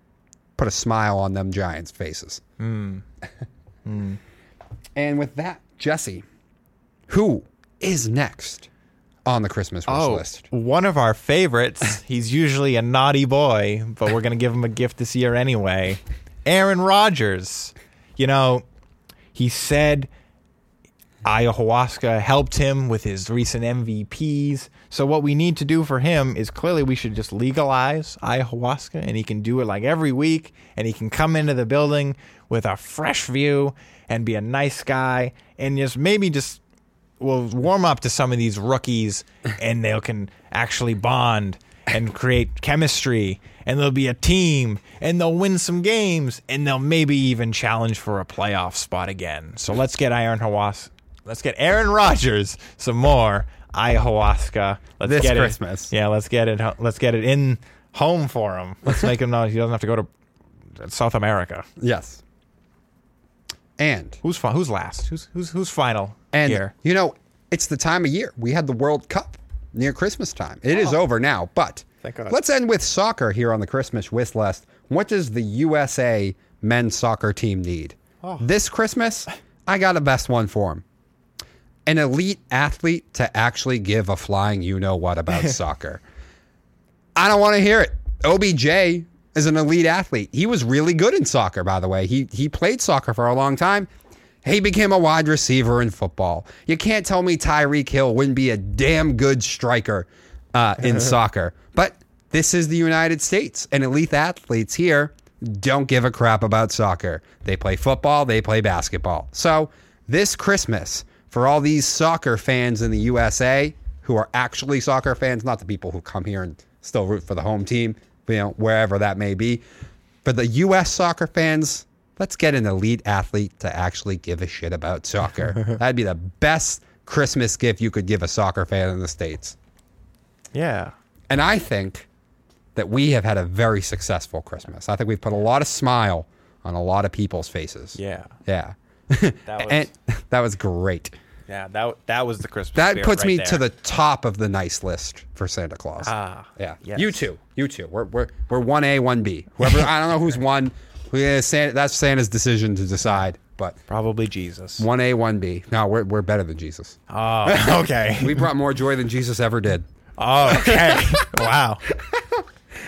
Put a smile on them Giants' faces. Hmm. Hmm. And with that, Jesse, who is next on the Christmas wish Oh, list? one of our favorites. He's usually a naughty boy, but we're going to give him a gift this year anyway. Aaron Rodgers. You know, he said ayahuasca helped him with his recent MVPs. So what we need to do for him is clearly we should just legalize ayahuasca and he can do it like every week and he can come into the building with a fresh view and be a nice guy and just maybe just will warm up to some of these rookies and they can actually bond and create chemistry and there'll be a team and they'll win some games and they'll maybe even challenge for a playoff spot again. So let's get Aaron Hawas let's get Aaron Rodgers some more ayahuasca. Let's This get Christmas. It, yeah, let's get it let's get it in home for him. Let's make him know he doesn't have to go to South America. Yes. And Who's fi- who's last? Who's who's who's final and here? you know, it's the time of year. We had the World Cup near Christmas time. It is oh. over now, but Oh. Thank God. let's end with soccer here on the Christmas wish list. What does the USA men's soccer team need? Oh. This Christmas, I got a best one for them. An elite athlete to actually give a flying you know what about soccer. I don't want to hear it. OBJ is an elite athlete. He was really good in soccer, by the way. He he played soccer for a long time. He became a wide receiver in football. You can't tell me Tyreek Hill wouldn't be a damn good striker uh, in soccer. But this is the United States, and elite athletes here don't give a crap about soccer. They play football, they play basketball. So this Christmas, for all these soccer fans in the USA who are actually soccer fans, not the people who come here and still root for the home team, you know, wherever that may be. For the US soccer fans, let's get an elite athlete to actually give a shit about soccer. That'd be the best Christmas gift you could give a soccer fan in the States. Yeah. And I think that we have had a very successful Christmas. I think we've put a lot of smile on a lot of people's faces. Yeah. Yeah. That was and that was great. yeah, that that was the Christmas That puts right me there. to the top of the nice list for Santa Claus. Ah, yeah. yes. You two, you two. We're we're we're one A, one B. Whoever I don't know who's one. Yeah, Santa, that's Santa's decision to decide. But probably Jesus. one A, one B. No, we're we're better than Jesus. Oh, okay. We brought more joy than Jesus ever did. oh, okay. wow.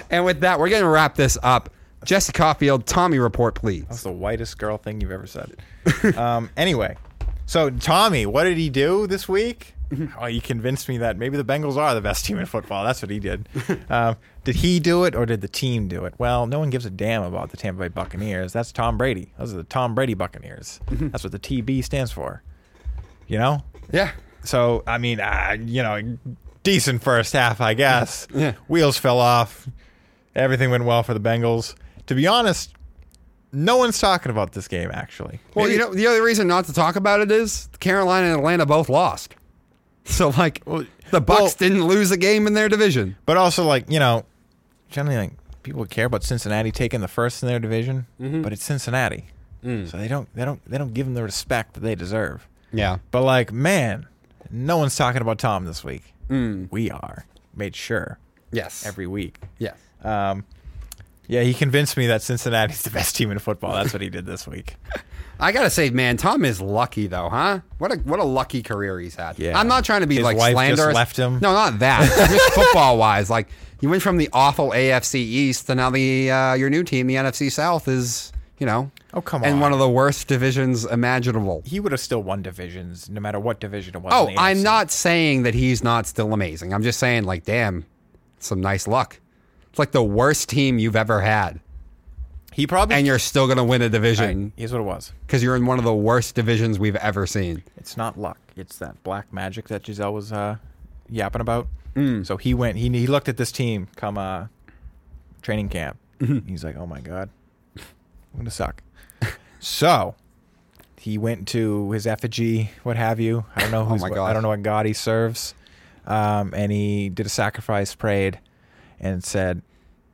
And with that, we're gonna wrap this up. Jesse Caulfield, Tommy report, please. That's the whitest girl thing you've ever said. um, anyway, so Tommy, what did he do this week? Oh, he convinced me that maybe the Bengals are the best team in football. That's what he did. Um, did he do it or did the team do it? Well, no one gives a damn about the Tampa Bay Buccaneers. That's Tom Brady. Those are the Tom Brady Buccaneers. That's what the TB stands for. You know? Yeah. So, I mean, uh, you know, decent first half, I guess. Yeah. Wheels fell off. Everything went well for the Bengals. To be honest, no one's talking about this game, actually. Well, Maybe- you know, the other reason not to talk about it is Carolina and Atlanta both lost. So, like, the Bucs well- didn't lose a game in their division. But also, like, you know, generally, like, people care about Cincinnati taking the first in their division, Mm-hmm. but it's Cincinnati. Mm. So they don't, they don't, they don't give them the respect that they deserve. Yeah. But like, man, no one's talking about Tom this week. Mm. We are made sure Yes. every week. yes. Um, yeah, he convinced me that Cincinnati's the best team in football. That's what he did this week. I gotta say, man, Tom is lucky though, huh? What a what a lucky career he's had. Yeah. I'm not trying to be His like wife just slanderous. left him? No, not that. just football wise, like you went from the awful AFC East to now the uh, your new team, the NFC South, is you know Oh, come on! And one of the worst divisions imaginable. He would have still won divisions, no matter what division it was. Oh, I'm not saying that he's not still amazing. I'm just saying, like, damn, some nice luck. It's like the worst team you've ever had, He probably. and you're still going to win a All right, division here's what it was. because you're in one of the worst divisions we've ever seen. It's not luck. It's that black magic that Gisele was uh, yapping about. Mm. So he went. He he looked at this team come uh, training camp. Mm-hmm. He's like, "Oh my god, I'm gonna suck." so he went to his effigy, what have you. I don't know who's. Oh my God. I don't know what god he serves. Um, and he did a sacrifice, prayed, and said,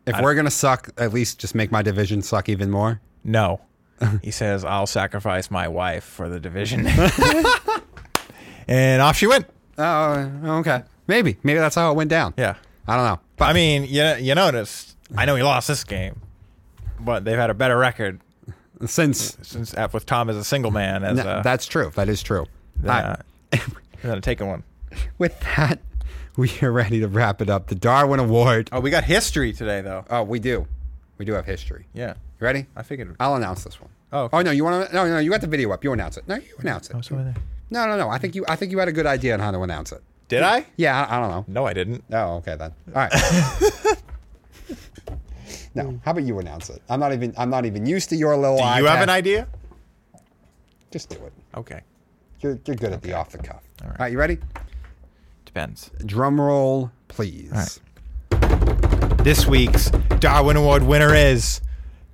If we're going to suck, at least just make my division suck even more. "No." he says, "I'll sacrifice my wife for the division." and off she went. Oh, okay. Maybe. Maybe that's how it went down. Yeah. I don't know. But I mean, you you noticed. I know he lost this game, but they've had a better record Since since with Tom as a single man as No, a that's true. That is true. All uh, right. than a taking one. With that, we are ready to wrap it up. The Darwin Award. Oh, we got history today though. Oh, we do. We do have history. Yeah, You ready? I figured. I'll announce this one. Oh, okay. Oh no, you want to? No, no, you got the video up. You announce it. No, you announce it. Oh, there. No, no, no. I think you. I think you had a good idea on how to announce it. Did I? Yeah, I, I don't know. No, I didn't. Oh, okay then. All right. no, how about you announce it? I'm not even. I'm not even used to your little. Do you have an idea? Just do it. Okay, You're, you're good at the off the cuff. All right. right. you ready? Depends. Drum roll, please. right. This week's Darwin Award winner is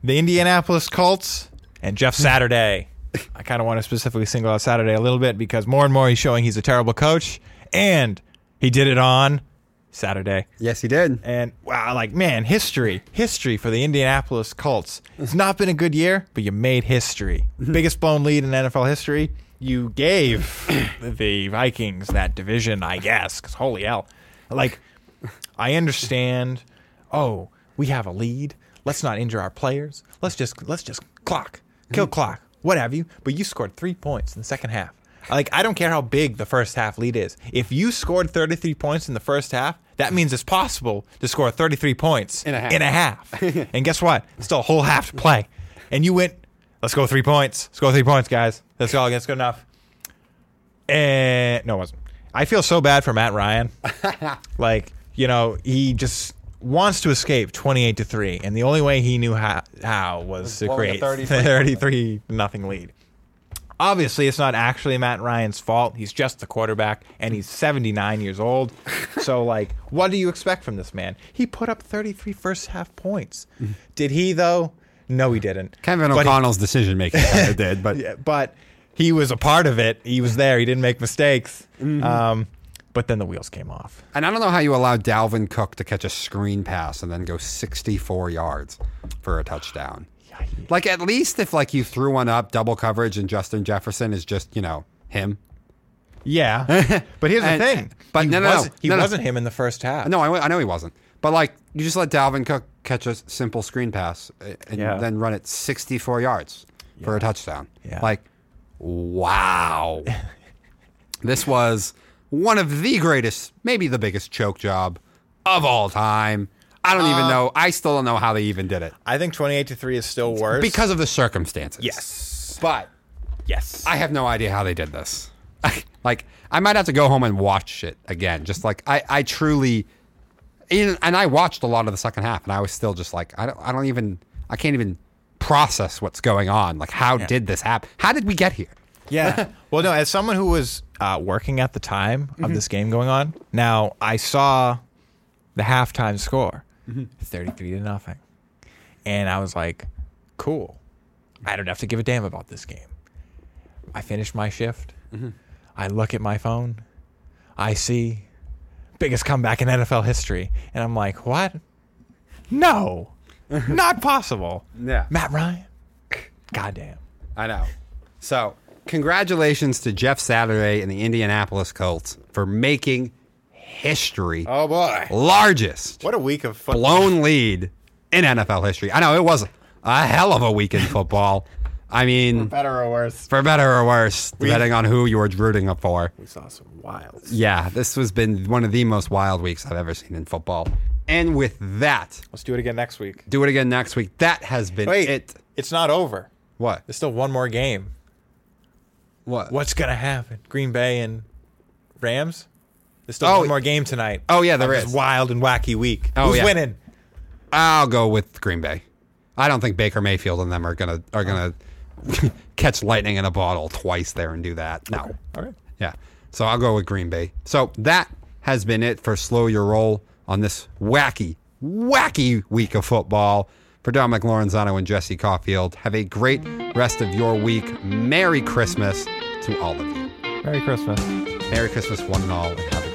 the Indianapolis Colts and Jeff Saturday. I kind of want to specifically single out Saturday a little bit because more and more he's showing he's a terrible coach, and he did it on Saturday. Yes, he did. And wow, like man, history, history for the Indianapolis Colts. It's not been a good year, but you made history. Biggest blown lead in NFL history. You gave the Vikings that division, I guess. Because holy hell, like I understand. Oh, we have a lead. Let's not injure our players. Let's just let's just clock, kill mhm. clock, what have you. But you scored three points in the second half. Like I don't care how big the first half lead is. If you scored 33 points in the first half, that means it's possible to score 33 points In a half. In a half. and guess what? Still a whole half to play. And you went. Let's go three points. Let's go three points, guys. That's all. That's good enough. And no, it wasn't. I feel so bad for Matt Ryan. like you know, he just wants to escape 28 to 3 and the only way he knew how, how was to create 33 33 nothing lead obviously it's not actually matt ryan's fault he's just the quarterback and he's 79 years old so like what do you expect from this man he put up 33 first half points did he though no he didn't Kevin But O'Connell's decision making kind of did, but yeah, but he was a part of it he was there he didn't make mistakes um, but then the wheels came off and I don't know how you allow Dalvin Cook to catch a screen pass and then go 64 yards for a touchdown. Like at least if like you threw one up double coverage and Justin Jefferson is just you know him. Yeah, but here's the thing. but he no, no, no. wasn't, he No, no. wasn't him in the first half. No, I, I know he wasn't. But like you just let Dalvin Cook catch a simple screen pass uh, and Yeah. then run it 64 yards for a touchdown. Yeah. Like wow. this was one of the greatest, maybe the biggest choke job of all time. I don't Uh, even know. I still don't know how they even did it I think 28 to three is still worse because of the circumstances. yes, But yes. I have no idea how they did this. like, I might have to go home and watch it again. Just like I, I truly, and and I watched a lot of the second half, and I was still just like, I don't, I don't even, I can't even process what's going on. Like, how did this happen? How did we get here? yeah. Well, no. As someone who was uh, working at the time Mm-hmm. of this game going on, now I saw the halftime score, 33 to nothing, and I was like, cool. I don't have to give a damn about this game. I finished my shift. I look at my phone. I see biggest comeback in NFL history, and I'm like, what? No, not possible. Yeah. Matt Ryan. Goddamn. I know. So, congratulations to Jeff Saturday and the Indianapolis Colts for making history. Oh boy. Largest What a week of football. blown lead in NFL history. I know it was a hell of a week in football. I mean, for Better or worse. for better or worse, depending on who you were rooting up for. We saw some wild. Yeah, this has been one of the most wild weeks I've ever seen in football. And with that, Let's do it again next week. do it again next week. That has been Wait, it. it's not over. What? There's still one more game. What? What's gonna happen? Green Bay and Rams. There's still Oh, one more game tonight. oh, yeah, there is. wild and wacky week. Oh, Who's yeah. winning? I'll go with Green Bay. I don't think Baker Mayfield and them are gonna are gonna catch lightning in a bottle twice there and do that. No. All right. Yeah. So I'll go with Green Bay. So that has been it for Slow Your Roll on this wacky, wacky week of football. For Dominic Lorenzano and Jesse Caulfield, have a great rest of your week. Merry Christmas to all of you. Merry Christmas. Merry Christmas, one and all, and have a